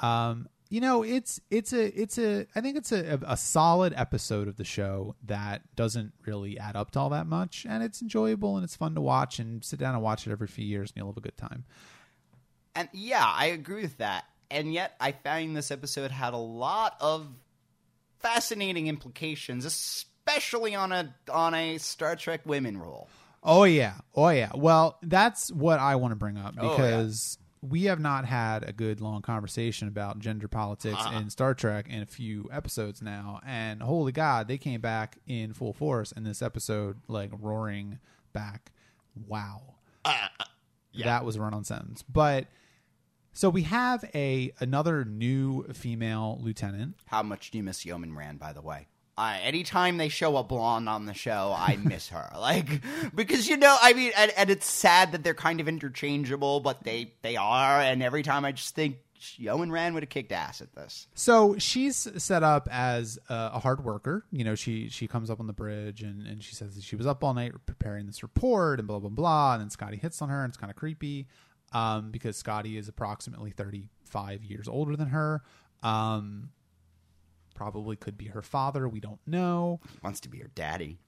A: Um, you know, it's it's a it's a I think it's a, a solid episode of the show that doesn't really add up to all that much, and it's enjoyable and it's fun to watch and sit down and watch it every few years, and you'll have a good time.
B: And yeah, I agree with that. And yet, I found this episode had a lot of fascinating implications, especially on a on a Star Trek women role.
A: Oh yeah, oh yeah. Well, that's what I want to bring up
B: Oh, yeah.
A: Because we have not had a good long conversation about gender politics
B: Uh-huh.
A: in Star Trek in a few episodes now, and holy God, they came back in full force in this episode, like roaring back. Wow, that was a run-on sentence. But so we have a another new female lieutenant.
B: How much do you miss Yeoman Rand, by the way? I, anytime they show a blonde on the show, I *laughs* miss her. Like because you know, I mean, and, and it's sad that they're kind of interchangeable, but they they are. And every time I just think Yeoman Rand would have kicked ass at this.
A: So she's set up as a, a hard worker. You know, she she comes up on the bridge and, and she says that she was up all night preparing this report and blah blah blah. And then Scotty hits on her and it's kind of creepy um, because Scotty is approximately thirty five years older than her. Um, probably could be her father. We don't know.
B: Wants to be her daddy.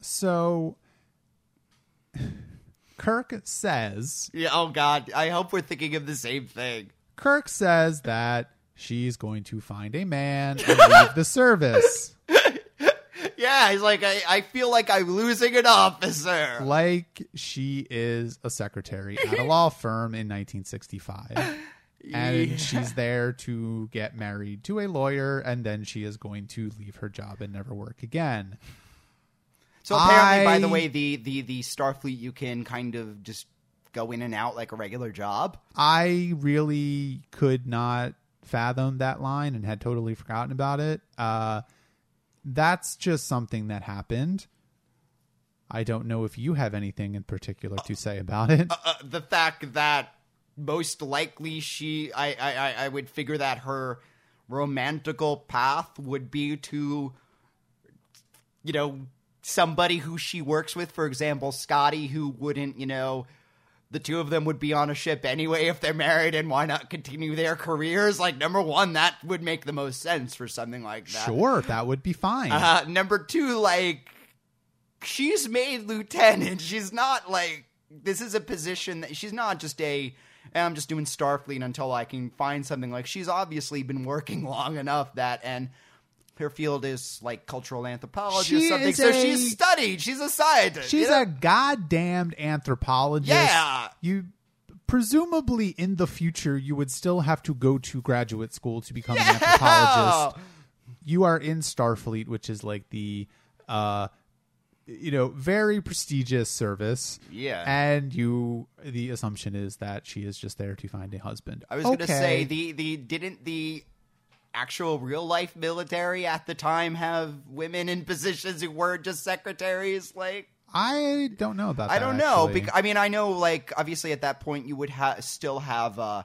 A: So *laughs* Kirk says
B: Yeah. Oh God. I hope we're thinking of the same thing.
A: Kirk says that she's going to find a man and leave the service. *laughs*
B: Yeah, he's like, I, I feel like I'm losing an officer.
A: like she is a secretary at a law firm in 1965 *laughs* and
B: Yeah.
A: she's *laughs* there to get married to a lawyer and then she is going to leave her job and never work again
B: So apparently, by the way, the, the the Starfleet you can kind of just go in and out like a regular job.
A: i really could not fathom that line and had totally forgotten about it uh, that's just something that happened i don't know if you have anything in particular to say about it
B: Uh, the fact that most likely she, I, I, I- would figure that her romantical path would be to, you know, somebody who she works with, for example, Scotty, who wouldn't, you know, the two of them would be on a ship anyway if they're married, and why not continue their careers? Like, number one, that would make the most sense for something like that.
A: Sure, that would be fine.
B: Uh, number two, like, she's made lieutenant. She's not like, this is a position that she's not just a, I'm just doing Starfleet until I can find something. Like, she's obviously been working *laughs* long enough that, and her field is like cultural anthropology
A: She
B: or something. So
A: a-
B: she's studied. She's a scientist.
A: She's
B: you know?
A: a goddamned anthropologist.
B: Yeah.
A: You presumably in the future you would still have to go to graduate school to become an anthropologist. You are in Starfleet, which is like the uh you know, very prestigious service.
B: Yeah.
A: And you the assumption is that she is just there to find a husband.
B: I was going to say the the didn't the actual real life military at the time have women in *laughs* positions who weren't just secretaries like
A: I don't know about that.
B: I don't know.
A: actually.
B: Bec- I mean, I know, like, obviously, at that point, you would ha- still have, uh,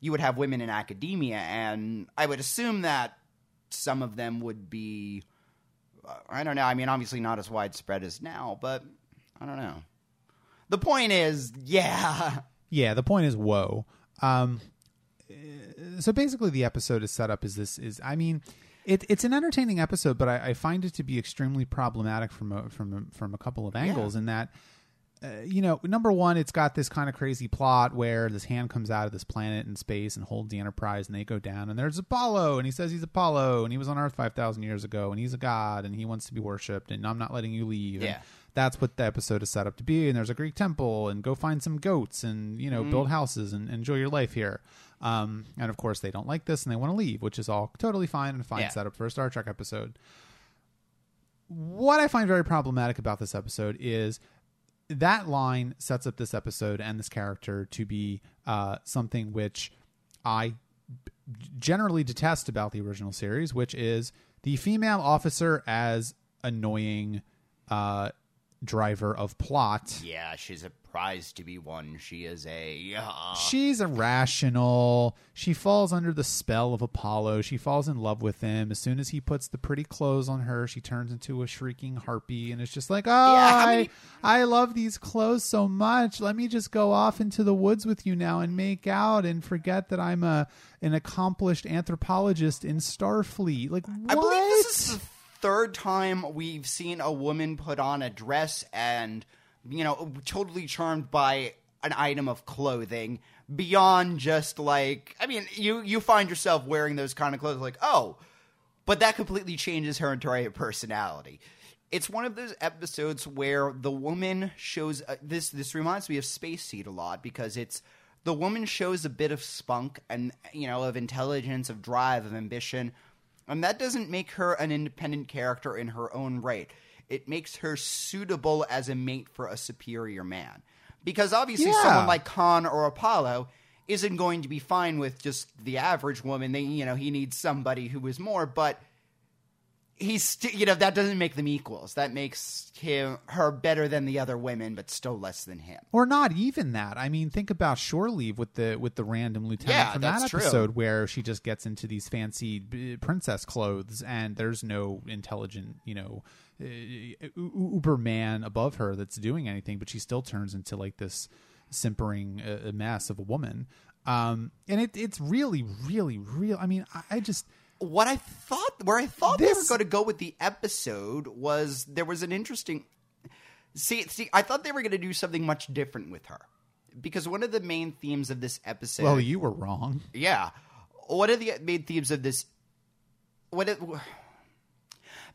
B: you would have women in academia, and I would assume that some of them would be, I don't know. I mean, obviously, not as widespread as now, but I don't know. The point is, yeah, *laughs*
A: Yeah, the point is whoa. Um, uh, so basically, the episode is set up as this is. I mean, it, it's an entertaining episode, but I, I find it to be extremely problematic from a, from a, from a couple of angles. In that, uh, you know, number one, it's got this kind of crazy plot where this hand comes out of this planet in space and holds the Enterprise, and they go down, and there's Apollo, and he says he's Apollo, and he was on Earth five thousand years ago, and he's a god, and he wants to be worshipped, and I'm not letting you leave. And
B: Yeah.
A: that's what the episode is set up to be. And there's a Greek temple, and go find some goats, and you know,
B: Mm-hmm.
A: build houses and enjoy your life here. Um, and of course, they don't like this, and they want to leave, which is all totally fine and fine
B: Yeah.
A: setup for a Star Trek episode. What I find very problematic about this episode is that line sets up this episode and this character to be uh, something which I generally detest about the original series, which is the female officer as annoying uh, driver of plot.
B: yeah, she's a prize to be won. She is a, uh,
A: She's irrational. She falls under the spell of Apollo. She falls in love with him. As soon as he puts the pretty clothes on her, she turns into a shrieking harpy and it's just like, oh,
B: how
A: I,
B: many-
A: I love these clothes so much. Let me just go off into the woods with you now and make out and forget that I'm a an accomplished anthropologist in Starfleet. Like, what?
B: I believe this is third time we've seen a woman put on a dress and, you know, totally charmed by an item of clothing beyond just like, I mean, you you find yourself wearing those kind of clothes like, oh, but that completely changes her entire personality. It's one of those episodes where the woman shows uh, this. This reminds me of Space Seed a lot because it's the woman shows a bit of spunk and you know of intelligence, of drive, of ambition, and that doesn't make her an independent character in her own right. It makes her suitable as a mate for a superior man, because obviously
A: Yeah.
B: someone like Khan or Apollo isn't going to be fine with just the average woman. They, you know, he needs somebody who is more, but he's st- you know that doesn't make them equals. That makes him her better than the other women, but still less than him.
A: or not even that. I mean, think about Shore Leave with the with the random lieutenant
B: Yeah,
A: from that
B: that's true.
A: episode where she just gets into these fancy princess clothes and there's no intelligent, you know, uh, uber man above her that's doing anything, but she still turns into like this simpering uh, mess of a woman. Um, and it it's really, really, real. I mean, I, I just
B: What I thought, where I thought they were going to go with the episode was there was an interesting. See, see, I thought they were going to do something much different with her, because one of the main themes of this episode.
A: well, you were wrong.
B: Yeah. One of the main themes of this. What it,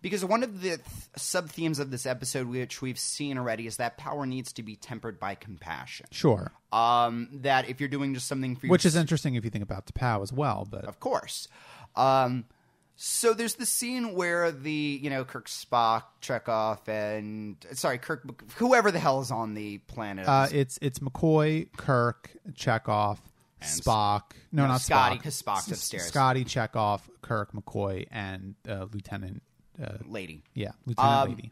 B: because one of the th- sub themes of this episode, which we've seen already, is that power needs to be tempered by compassion.
A: Sure.
B: Um, that if you're doing just something for
A: Which is interesting if you think about T'Pau as well, but
B: of course. Um, so there's the scene where the you know Kirk, Spock, Chekov, and sorry Kirk, whoever the hell is on the planet.
A: Uh, it's it's McCoy, Kirk, Chekov, Spock. No,
B: No,
A: not
B: Scotty,
A: Spock.
B: 'cause Spock's upstairs.
A: Scotty, Chekov, Kirk, McCoy, and uh, Lieutenant. Uh,
B: lady.
A: yeah, Lieutenant
B: Um,
A: Lady.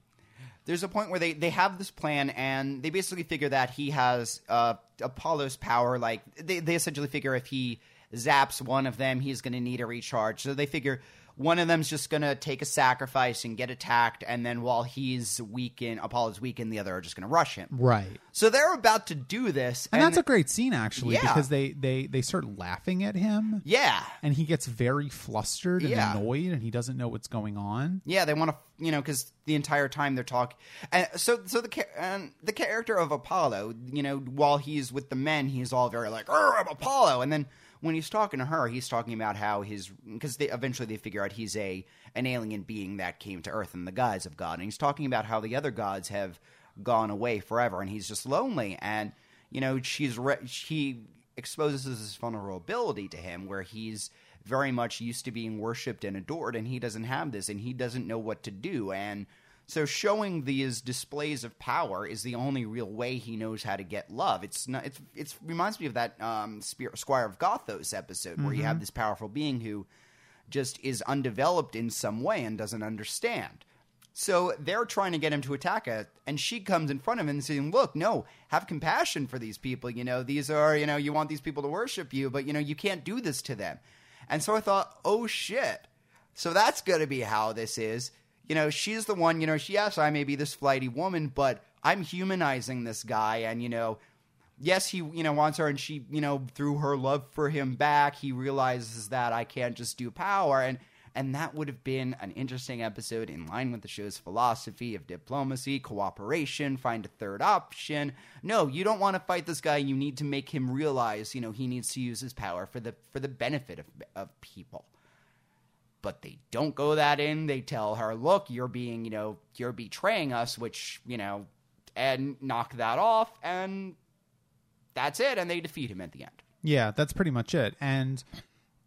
B: there's a point where they, they have this plan and they basically figure that he has uh, Apollo's power. Like they, they essentially figure if he zaps one of them, he's going to need a recharge. So they figure one of them's just gonna take a sacrifice and get attacked, and then while he's weakened, Apollo's weakened, the other are just gonna rush him.
A: Right.
B: So they're about to do this,
A: And, that's a great scene actually
B: Yeah.
A: because they they they start laughing at him
B: yeah,
A: and he gets very flustered and
B: Yeah.
A: annoyed and he doesn't know what's going on.
B: yeah. They want to, you know, because the entire time they're talking, and so so the and the character of Apollo, you know, while he's with the men, he's all very like, "Oh, I'm Apollo," and then when he's talking to her, he's talking about how his because they eventually they figure out he's a an alien being that came to Earth in the guise of God, and he's talking about how the other gods have gone away forever, and he's just lonely, and you know she's re- she exposes his vulnerability to him, where he's very much used to being worshipped and adored, and he doesn't have this, and he doesn't know what to do, and so showing these displays of power is the only real way he knows how to get love. It's not. It's it reminds me of that um, Spear, Squire of Gothos episode where you have this powerful being who just is undeveloped in some way and doesn't understand. So they're trying to get him to attack it, and she comes in front of him and saying, "Look, no, have compassion for these people. You know, these are you know you want these people to worship you, but you know you can't do this to them." And so I thought, "Oh shit." So that's going to be how this is. You know, she's the one, you know, she, yes, I may be this flighty woman, but I'm humanizing this guy. And, you know, yes, he, you know, wants her and she, you know, through her love for him back, he realizes that I can't just do power. And, and that would have been an interesting episode in line with the show's philosophy of diplomacy, cooperation, find a third option. No, you don't want to fight this guy. You need to make him realize, you know, he needs to use his power for the for the benefit of of people but they don't go that in. They tell her, "Look, you're being, you know, you're betraying us," which, you know, and knock that off and that's it and they defeat him at the end.
A: Yeah, that's pretty much it. And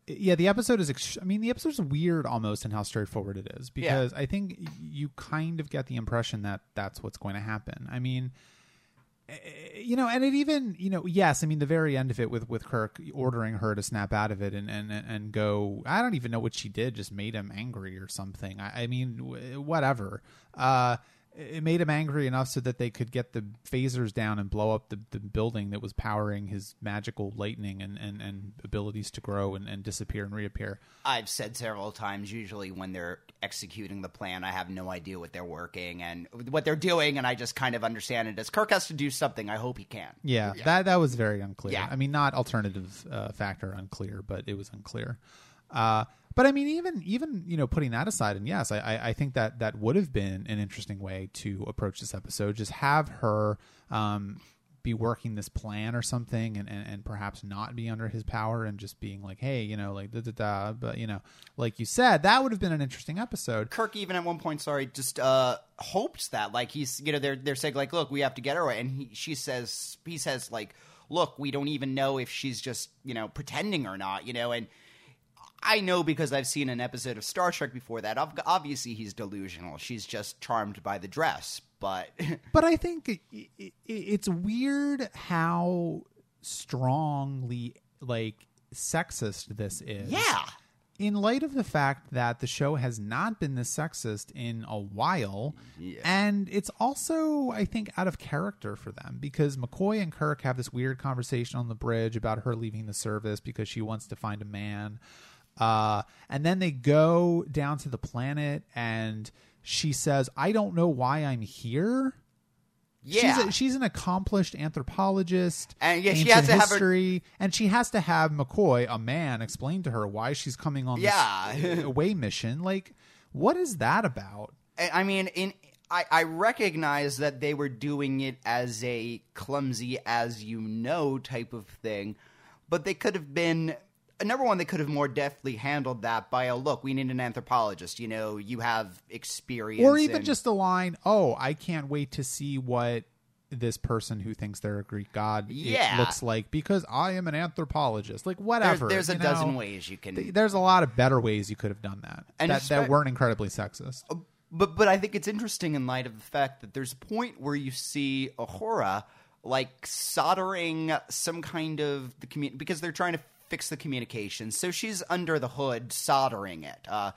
A: yeah, the episode is. Ex- I mean, the episode's weird almost in how straightforward it is because I think you kind of get the impression that that's what's going to happen. I mean, Eh, eh, eh, you know, and it even, you know, yes, I mean, the very end of it with with Kirk ordering her to snap out of it and and and go. I don't even know what she did. Just made him angry or something. I, I mean, whatever. Uh, it made him angry enough so that they could get the phasers down and blow up the, the building that was powering his magical lightning and, and, and abilities to grow and, and disappear and reappear.
B: I've said several times usually when they're executing the plan, I have no idea what they're working and what they're doing and I just kind of understand it as Kirk has to do something. I hope he can.
A: Yeah, that that was very unclear.
B: Yeah.
A: I mean, not alternative uh, factor unclear, but it was unclear. Uh, but I mean, even even you know, putting that aside, and yes, I, I think that that would have been an interesting way to approach this episode. Just have her um, be working this plan or something, and, and and perhaps not be under his power, and just being like, hey, you know, like da da da. But you know, like you said, that would have been an interesting episode.
B: Kirk even at one point, sorry, just uh hopes that like he's you know they're they're saying like look we have to get her away and he she says he says like look we don't even know if she's just you know pretending or not you know and I know because I've seen an episode of Star Trek before that obviously he's delusional she's just charmed by the dress but *laughs*
A: But I think it, it, it's weird how strongly like sexist this is.
B: yeah
A: In light of the fact that the show has not been this sexist in a while, and it's also, I think, out of character for them because McCoy and Kirk have this weird conversation on the bridge about her leaving the service because she wants to find a man. Uh, and then they go down to the planet, and she says, I don't know why I'm here.
B: yeah
A: She's, a, she's an accomplished anthropologist.
B: And, yeah, she has to have her-
A: history, and she has to have McCoy, a man, explain to her why she's coming on
B: Yeah.
A: this away mission. Like, what is that about?
B: I I mean, in I, I recognize that they were doing it as a clumsy as you know type of thing, but they could have been number one. They could have more deftly handled that by a look. We need an anthropologist. You know, you have experience,
A: Or even
B: in-
A: just the line, "Oh, I can't wait to see what." This person who thinks they're a Greek god
B: Yeah.
A: looks like because I am an anthropologist. Like whatever.
B: there's a
A: you
B: dozen ways you can.
A: Th- There's a lot of better ways you could have done that.
B: And
A: that, that weren't incredibly sexist.
B: Uh, but but I think it's interesting in light of the fact that there's a point where you see Uhura like soldering some kind of the community because they're trying to fix the communication. So she's under the hood soldering it. Uh,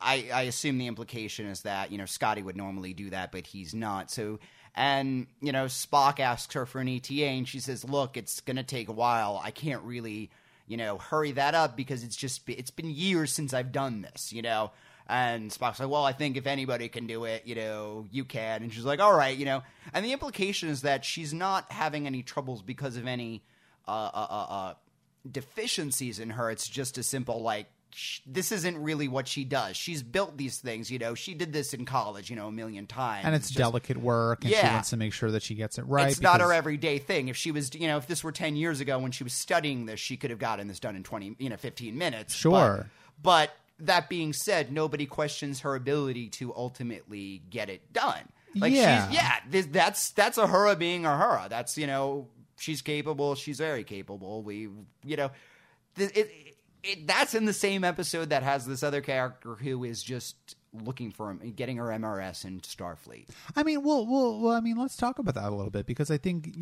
B: I, I assume the implication is that you know Scotty would normally do that, but he's not. So and you know Spock asks her for an ETA, and she says, "Look, it's going to take a while. I can't really." you know, hurry that up because it's just it's been years since I've done this, you know. And Spock's like, well, I think if anybody can do it, you know, you can. And she's like, all right, you know. And the implication is that she's not having any troubles because of any uh, uh, uh, uh, deficiencies in her. It's just a simple like. sh- This isn't really what she does. She's built these things, you know. She did this in college, you know, a million times.
A: and it's,
B: just-
A: delicate work, and she
B: Yeah.
A: wants to make sure that she gets it right.
B: it's not her everyday thing. If she was, you know, if this were 10 years ago when she was studying this, she could have gotten this done in 20, you know, 15 minutes.
A: Sure.
B: But, but that being said, nobody questions her ability to ultimately get it done. Like
A: Yeah.
B: she's yeah, this, that's that's Uhura being a Uhura. That's, you know, she's capable, she's very capable. We, you know, th- it, it, that's in the same episode that has this other character who is just looking for him, getting her MRS in Starfleet.
A: I mean, well, well, well. I mean, let's talk about that a little bit because I think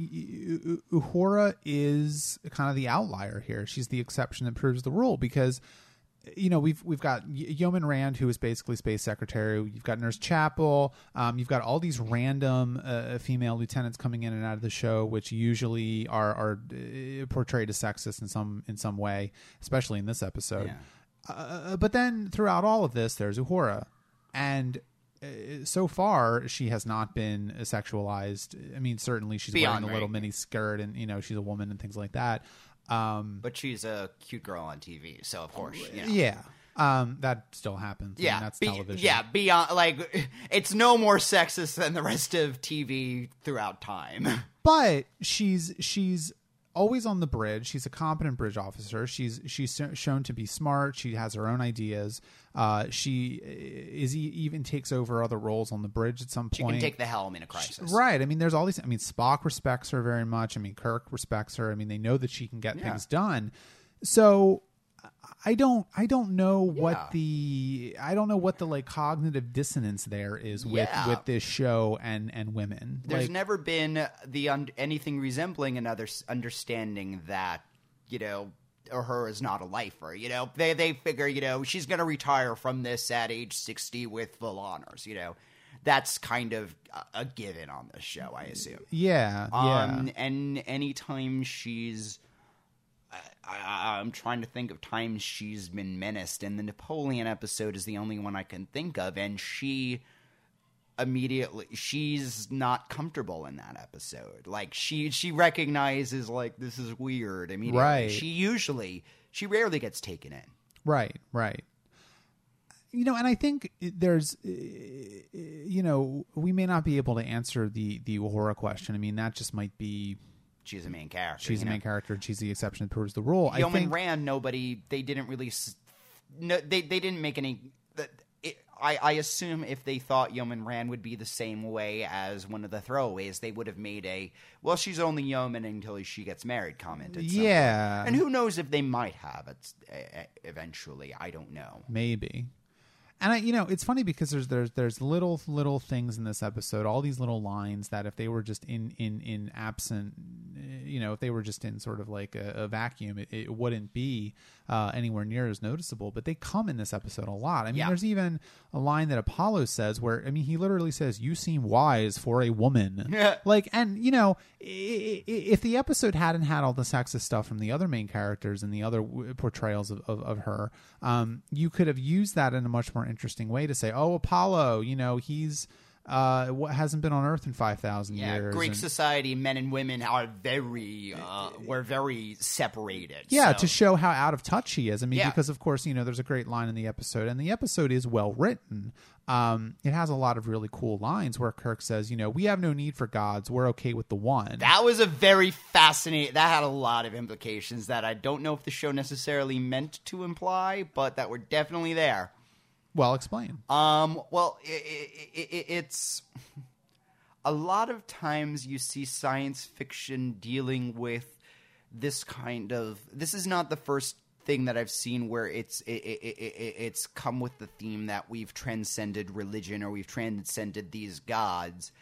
A: Uhura is kind of the outlier here. She's the exception that proves the rule because you know we've we've got Yeoman Rand who is basically space secretary. You've got Nurse Chapel. Um, you've got all these random uh, female lieutenants coming in and out of the show, which usually are are uh, portrayed as sexist in some in some way, especially in this episode.
B: Yeah.
A: Uh, but then throughout all of this, there's Uhura, and uh, so far she has not been sexualized. I mean, certainly she's
B: Beyond
A: wearing a little
B: right.
A: mini skirt, and you know she's a woman and things like that. Um,
B: But she's a cute girl on TV, so of course, you know.
A: yeah, um, that still happens. I mean,
B: Yeah,
A: that's
B: be-
A: television.
B: Yeah, beyond like *laughs* it's no more sexist than the rest of TV throughout time. *laughs*
A: but she's she's always on the bridge. She's a competent bridge officer. She's she's shown to be smart. She has her own ideas. Uh, she is e- even takes over other roles on the bridge at some
B: She
A: point.
B: She can take the helm in a crisis.
A: Right. I mean, there's all these. I mean, Spock respects her very much. I mean, Kirk respects her. I mean, they know that she can get
B: Yeah.
A: things done. So, I don't. I don't know
B: Yeah.
A: what the. I don't know what the like cognitive dissonance there is with
B: Yeah.
A: with this show and and women.
B: There's
A: like,
B: never been the un- anything resembling another understanding that you know Uhura is not a lifer. You know, they they figure you know she's going to retire from this at age sixty with full honors. You know, that's kind of a, a given on this show, I assume.
A: yeah. Yeah.
B: Um, and anytime she's, I, I, I'm trying to think of times she's been menaced, and the Napoleon episode is the only one I can think of, and she immediately she's not comfortable in that episode. Like she she recognizes like this is weird immediately.
A: Right.
B: She usually she rarely gets taken in.
A: Right, right. You know, and I think there's, uh, you know, we may not be able to answer the the Uhura question. I mean, that just might be
B: She's a main character.
A: she's the
B: know?
A: main character and she's the exception that proves the rule. I
B: Yeoman
A: think
B: Rand, nobody. They didn't really. No, they they didn't make any. It, I I assume if they thought Yeoman Rand would be the same way as one of the throwaways, they would have made a well, she's only yeoman until she gets married comment.
A: yeah,
B: and who knows if they might have it eventually. I don't know.
A: maybe. And I, you know, it's funny because there's there's there's little little things in this episode, all these little lines that if they were just in in in absent, uh, you know, if they were just in sort of like a, a vacuum, it, it wouldn't be uh, anywhere near as noticeable. But they come in this episode a lot. I mean,
B: Yeah.
A: there's even a line that Apollo says where I mean, he literally says, "You seem wise for a woman." *laughs* Yeah. like, and you know, if the episode hadn't had all the sexist stuff from the other main characters and the other portrayals of, of, of her, um, you could have used that in a much more interesting way to say, "Oh, Apollo, you know, he's uh, what hasn't been on Earth in five thousand
B: Yeah,
A: years."
B: Greek
A: and-
B: society, men and women are very uh, we're very separated.
A: yeah,
B: so-
A: to show how out of touch he is. I mean,
B: Yeah.
A: because of course, you know, there's a great line in the episode, and the episode is well written. Um, it has a lot of really cool lines where Kirk says, "You know, we have no need for gods. We're okay with the one."
B: That was a very fascinating. That had a lot of implications that I don't know if the show necessarily meant to imply, but that were definitely there.
A: Well, explain.
B: Um, well, i i i it's a lot of times you see science fiction dealing with this kind of. This is not the first thing that I've seen where it's it, it, it, it- it's come with the theme that we've transcended religion or we've transcended these gods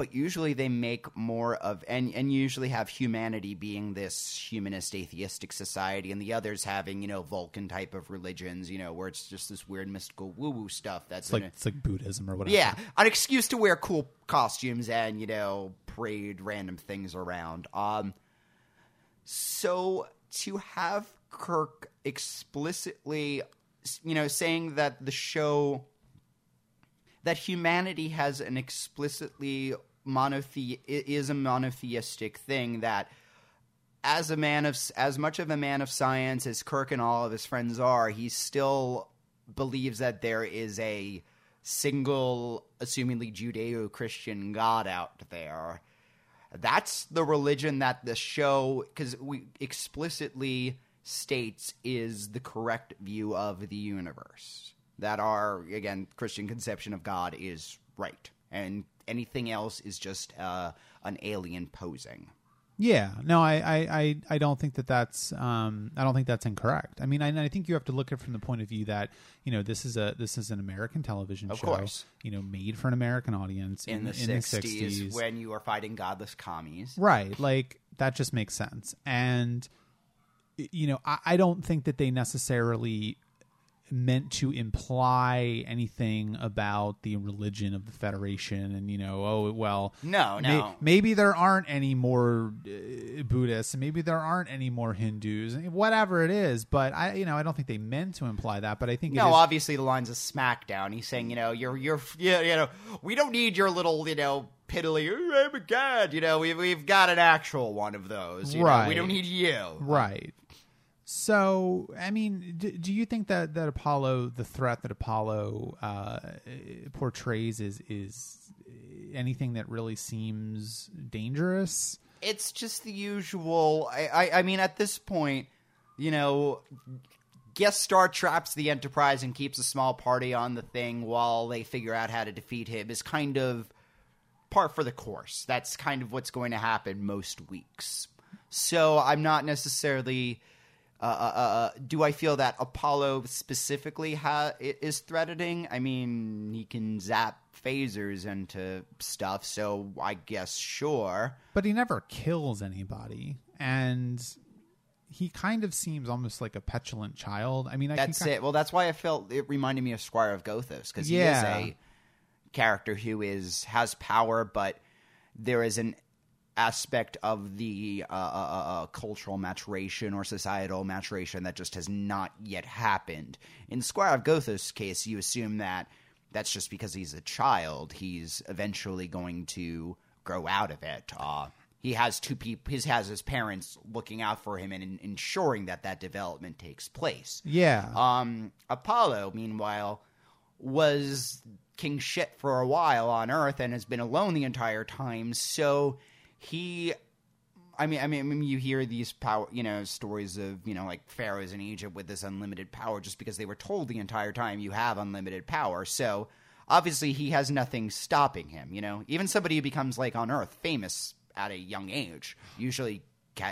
B: but usually they make more of and and usually have humanity being this humanist atheistic society and the others having you know vulcan type of religions you know where it's just this weird mystical woo woo stuff that's
A: It's like
B: it.
A: it's like Buddhism or whatever.
B: yeah an excuse to wear cool costumes and you know parade random things around um so to have Kirk explicitly, you know, saying that the show that humanity has an explicitly monothe is a monotheistic thing that as a man of as much of a man of science as Kirk and all of his friends are, he still believes that there is a single, assumingly Judeo-Christian God out there. That's the religion that the show, because we explicitly states is the correct view of the universe. That our again Christian conception of God is right, and anything else is just uh, an alien posing.
A: Yeah, no, I, I, I, I don't think that that's um, I don't think that's incorrect. I mean, I, I think you have to look at it from the point of view that you know this is a this is an American television
B: Of
A: show,
B: course.
A: you know, made for an American audience
B: In, the 60s, when you are fighting godless commies.
A: Right. Like that just makes sense. And you know, I, I don't think that they necessarily meant to imply anything about the religion of the Federation and you know, oh well
B: No,
A: may-
B: no.
A: maybe there aren't any more uh, Buddhists and maybe there aren't any more Hindus whatever it is but I you know I don't think they meant to imply that but I think
B: No,
A: is-
B: obviously the lines of SmackDown. He's saying, you know, you're you're yeah, you know, we don't need your little, you know, piddly. Oh my god, you know, we've we've got an actual one of those. You know,
A: Right.
B: we don't need you.
A: Right. So, I mean, do, do you think that, that Apollo, the threat that Apollo uh, portrays, is is anything that really seems dangerous?
B: It's just the usual. I, I, I mean, at this point, you know, guest star traps the Enterprise and keeps a small party on the thing while they figure out how to defeat him is kind of par for the course. That's kind of what's going to happen most weeks. So I'm not necessarily. Uh, uh, uh, do I feel that Apollo specifically ha- is threatening? I mean, he can zap phasers into stuff, so I guess sure.
A: But he never kills anybody, and he kind of seems almost like a petulant child. I mean, I
B: That's it. Well, that's why I felt it reminded me of Squire of Gothos because he is a character who is has power, but there is an aspect of the uh, uh, uh, uh, cultural maturation or societal maturation that just has not yet happened. In Squire of Gothos' case, you assume that that's just because he's a child. He's eventually going to grow out of it. Uh, he has two people. His has his parents looking out for him and en- ensuring that that development takes place.
A: Yeah.
B: Um, Apollo, meanwhile, was king shit for a while on Earth and has been alone the entire time. So he, I mean, I mean, I mean, you hear these power, you know, stories of you know like pharaohs in Egypt with this unlimited power just because they were told the entire time you have unlimited power. So obviously he has nothing stopping him. You know, even somebody who becomes like on Earth famous at a young age usually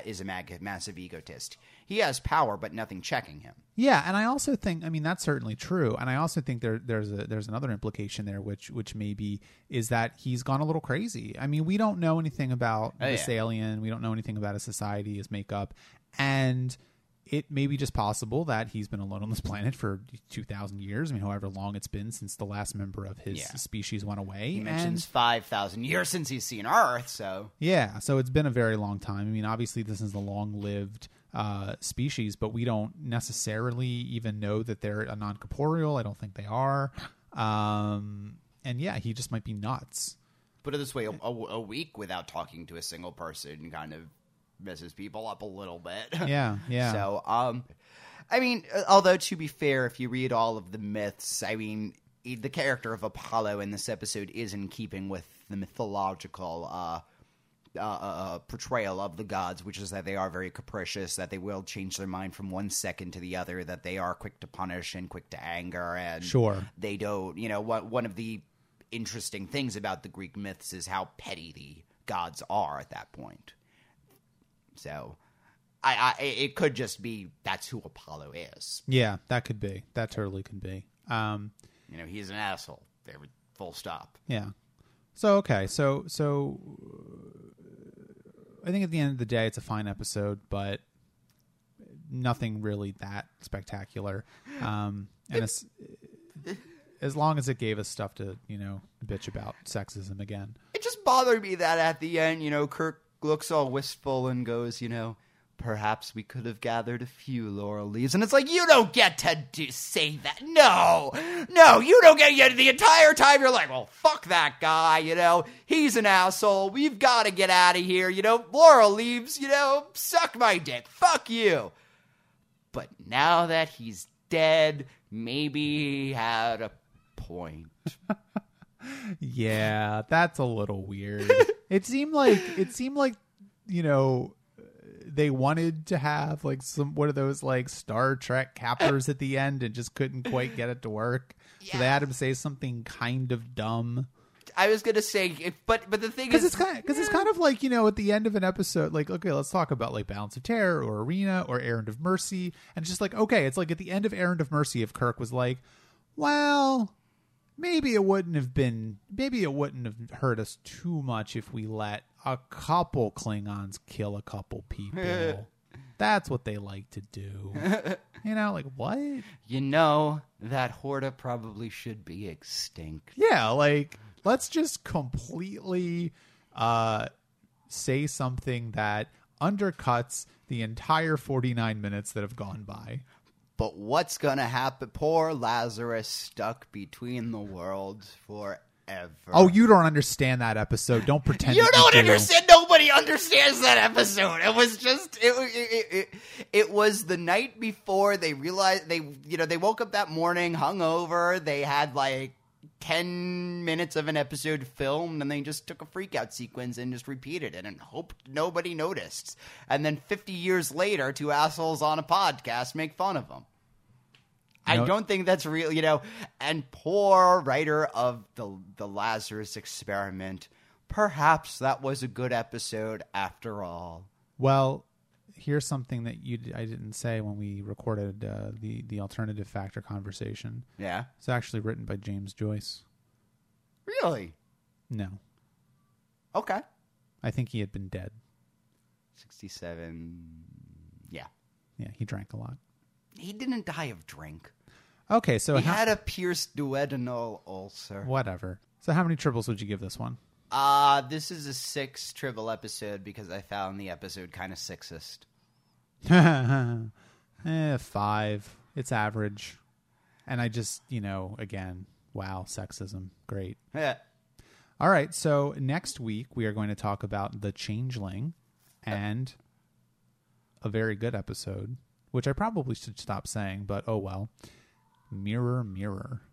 B: is a mag- massive egotist. He has power, but nothing checking him.
A: Yeah, and I also think I mean that's certainly true, and I also think there there's a there's another implication there, which which maybe is that he's gone a little crazy. I mean, we don't know anything about
B: Oh,
A: this
B: yeah.
A: alien, we don't know anything about his society, his makeup, and it may be just possible that he's been alone on this planet for two thousand years. I mean, however long it's been since the last member of his
B: Yeah.
A: species went away.
B: He mentions five thousand years since he's seen Earth, so
A: yeah, so it's been a very long time. I mean, obviously, this is a long lived uh, species, but we don't necessarily even know that they're a non corporeal. I don't think they are. Um, and yeah, he just might be nuts.
B: put it this way: a, a, week without talking to a single person kind of messes people up a little bit. *laughs*
A: Yeah, yeah.
B: So, um, I mean, uh, although to be fair, if you read all of the myths, I mean, the character of Apollo in this episode is in keeping with the mythological uh, uh, uh, portrayal of the gods, which is that they are very capricious, that they will change their mind from one second to the other, that they are quick to punish and quick to anger, and
A: Sure.
B: they don't. You know, what one of the interesting things about the Greek myths is how petty the gods are at that point. So, I, I it could just be that's who Apollo is.
A: Yeah, that could be. That totally could be. Um,
B: You know, he's an asshole. There, full stop.
A: yeah. So okay, so so uh, I think at the end of the day, it's a fine episode, but nothing really that spectacular. Um, and it's, as long as it gave us stuff to you know bitch about sexism again.
B: It just bothered me that at the end, you know, Kirk looks all wistful and goes, you know, perhaps we could have gathered a few laurel leaves. And it's like, you don't get to do, say that. No, no, you don't get yet. The entire time you're like, well, fuck that guy, you know, he's an asshole. We've got to get out of here, you know, laurel leaves, you know, suck my dick. Fuck you. But now that he's dead, maybe he had a point. *laughs*
A: Yeah, that's a little weird. it seemed like it seemed like you know they wanted to have like some one of those like Star Trek captors at the end and just couldn't quite get it to work. So they had him say something kind of dumb.
B: I was gonna say, but but the thing is,
A: it's kind because it's kind of like you know at the end of an episode, like okay, let's talk about like Balance of Terror or Arena or Errand of Mercy, and just like okay, it's like at the end of Errand of Mercy, if Kirk was like, well, maybe it wouldn't have been, maybe it wouldn't have hurt us too much if we let a couple Klingons kill a couple people. *laughs* That's what they like to do. *laughs* You know, like what?
B: you know that Horta probably should be extinct.
A: Yeah, like let's just completely uh say something that undercuts the entire 49 minutes that have gone by.
B: But what's gonna happen? Poor Lazarus stuck between the worlds forever.
A: Oh, you don't understand that episode. Don't pretend
B: You don't
A: do.
B: understand. Nobody understands that episode. It was just it, it, it, it was the night before they realized they you know they woke up that morning hungover. They had like ten minutes of an episode filmed, and they just took a freak out sequence and just repeated it and hoped nobody noticed. And then fifty years later, two assholes on a podcast make fun of them. I don't think that's real, you know. And poor writer of the the Lazarus experiment. Perhaps that was a good episode after all.
A: Well, here's something that you I didn't say when we recorded uh, the the alternative factor conversation.
B: Yeah,
A: It's actually written by James Joyce.
B: really.
A: No,
B: Okay,
A: I think he had been dead.
B: sixty-seven. Yeah,
A: Yeah, he drank a lot.
B: he didn't die of drink.
A: Okay, so
B: He
A: how,
B: had a pierced duodenal ulcer.
A: whatever. So how many tribbles would you give this one?
B: Uh this is a six tribble episode because I found the episode kind of sexist. *laughs*
A: eh, five. It's average. And I just, you know, again, wow, sexism. Great.
B: Yeah.
A: All right. So next week, we are going to talk about The Changeling and a very good episode, which I probably should stop saying, but oh well. Mirror, mirror.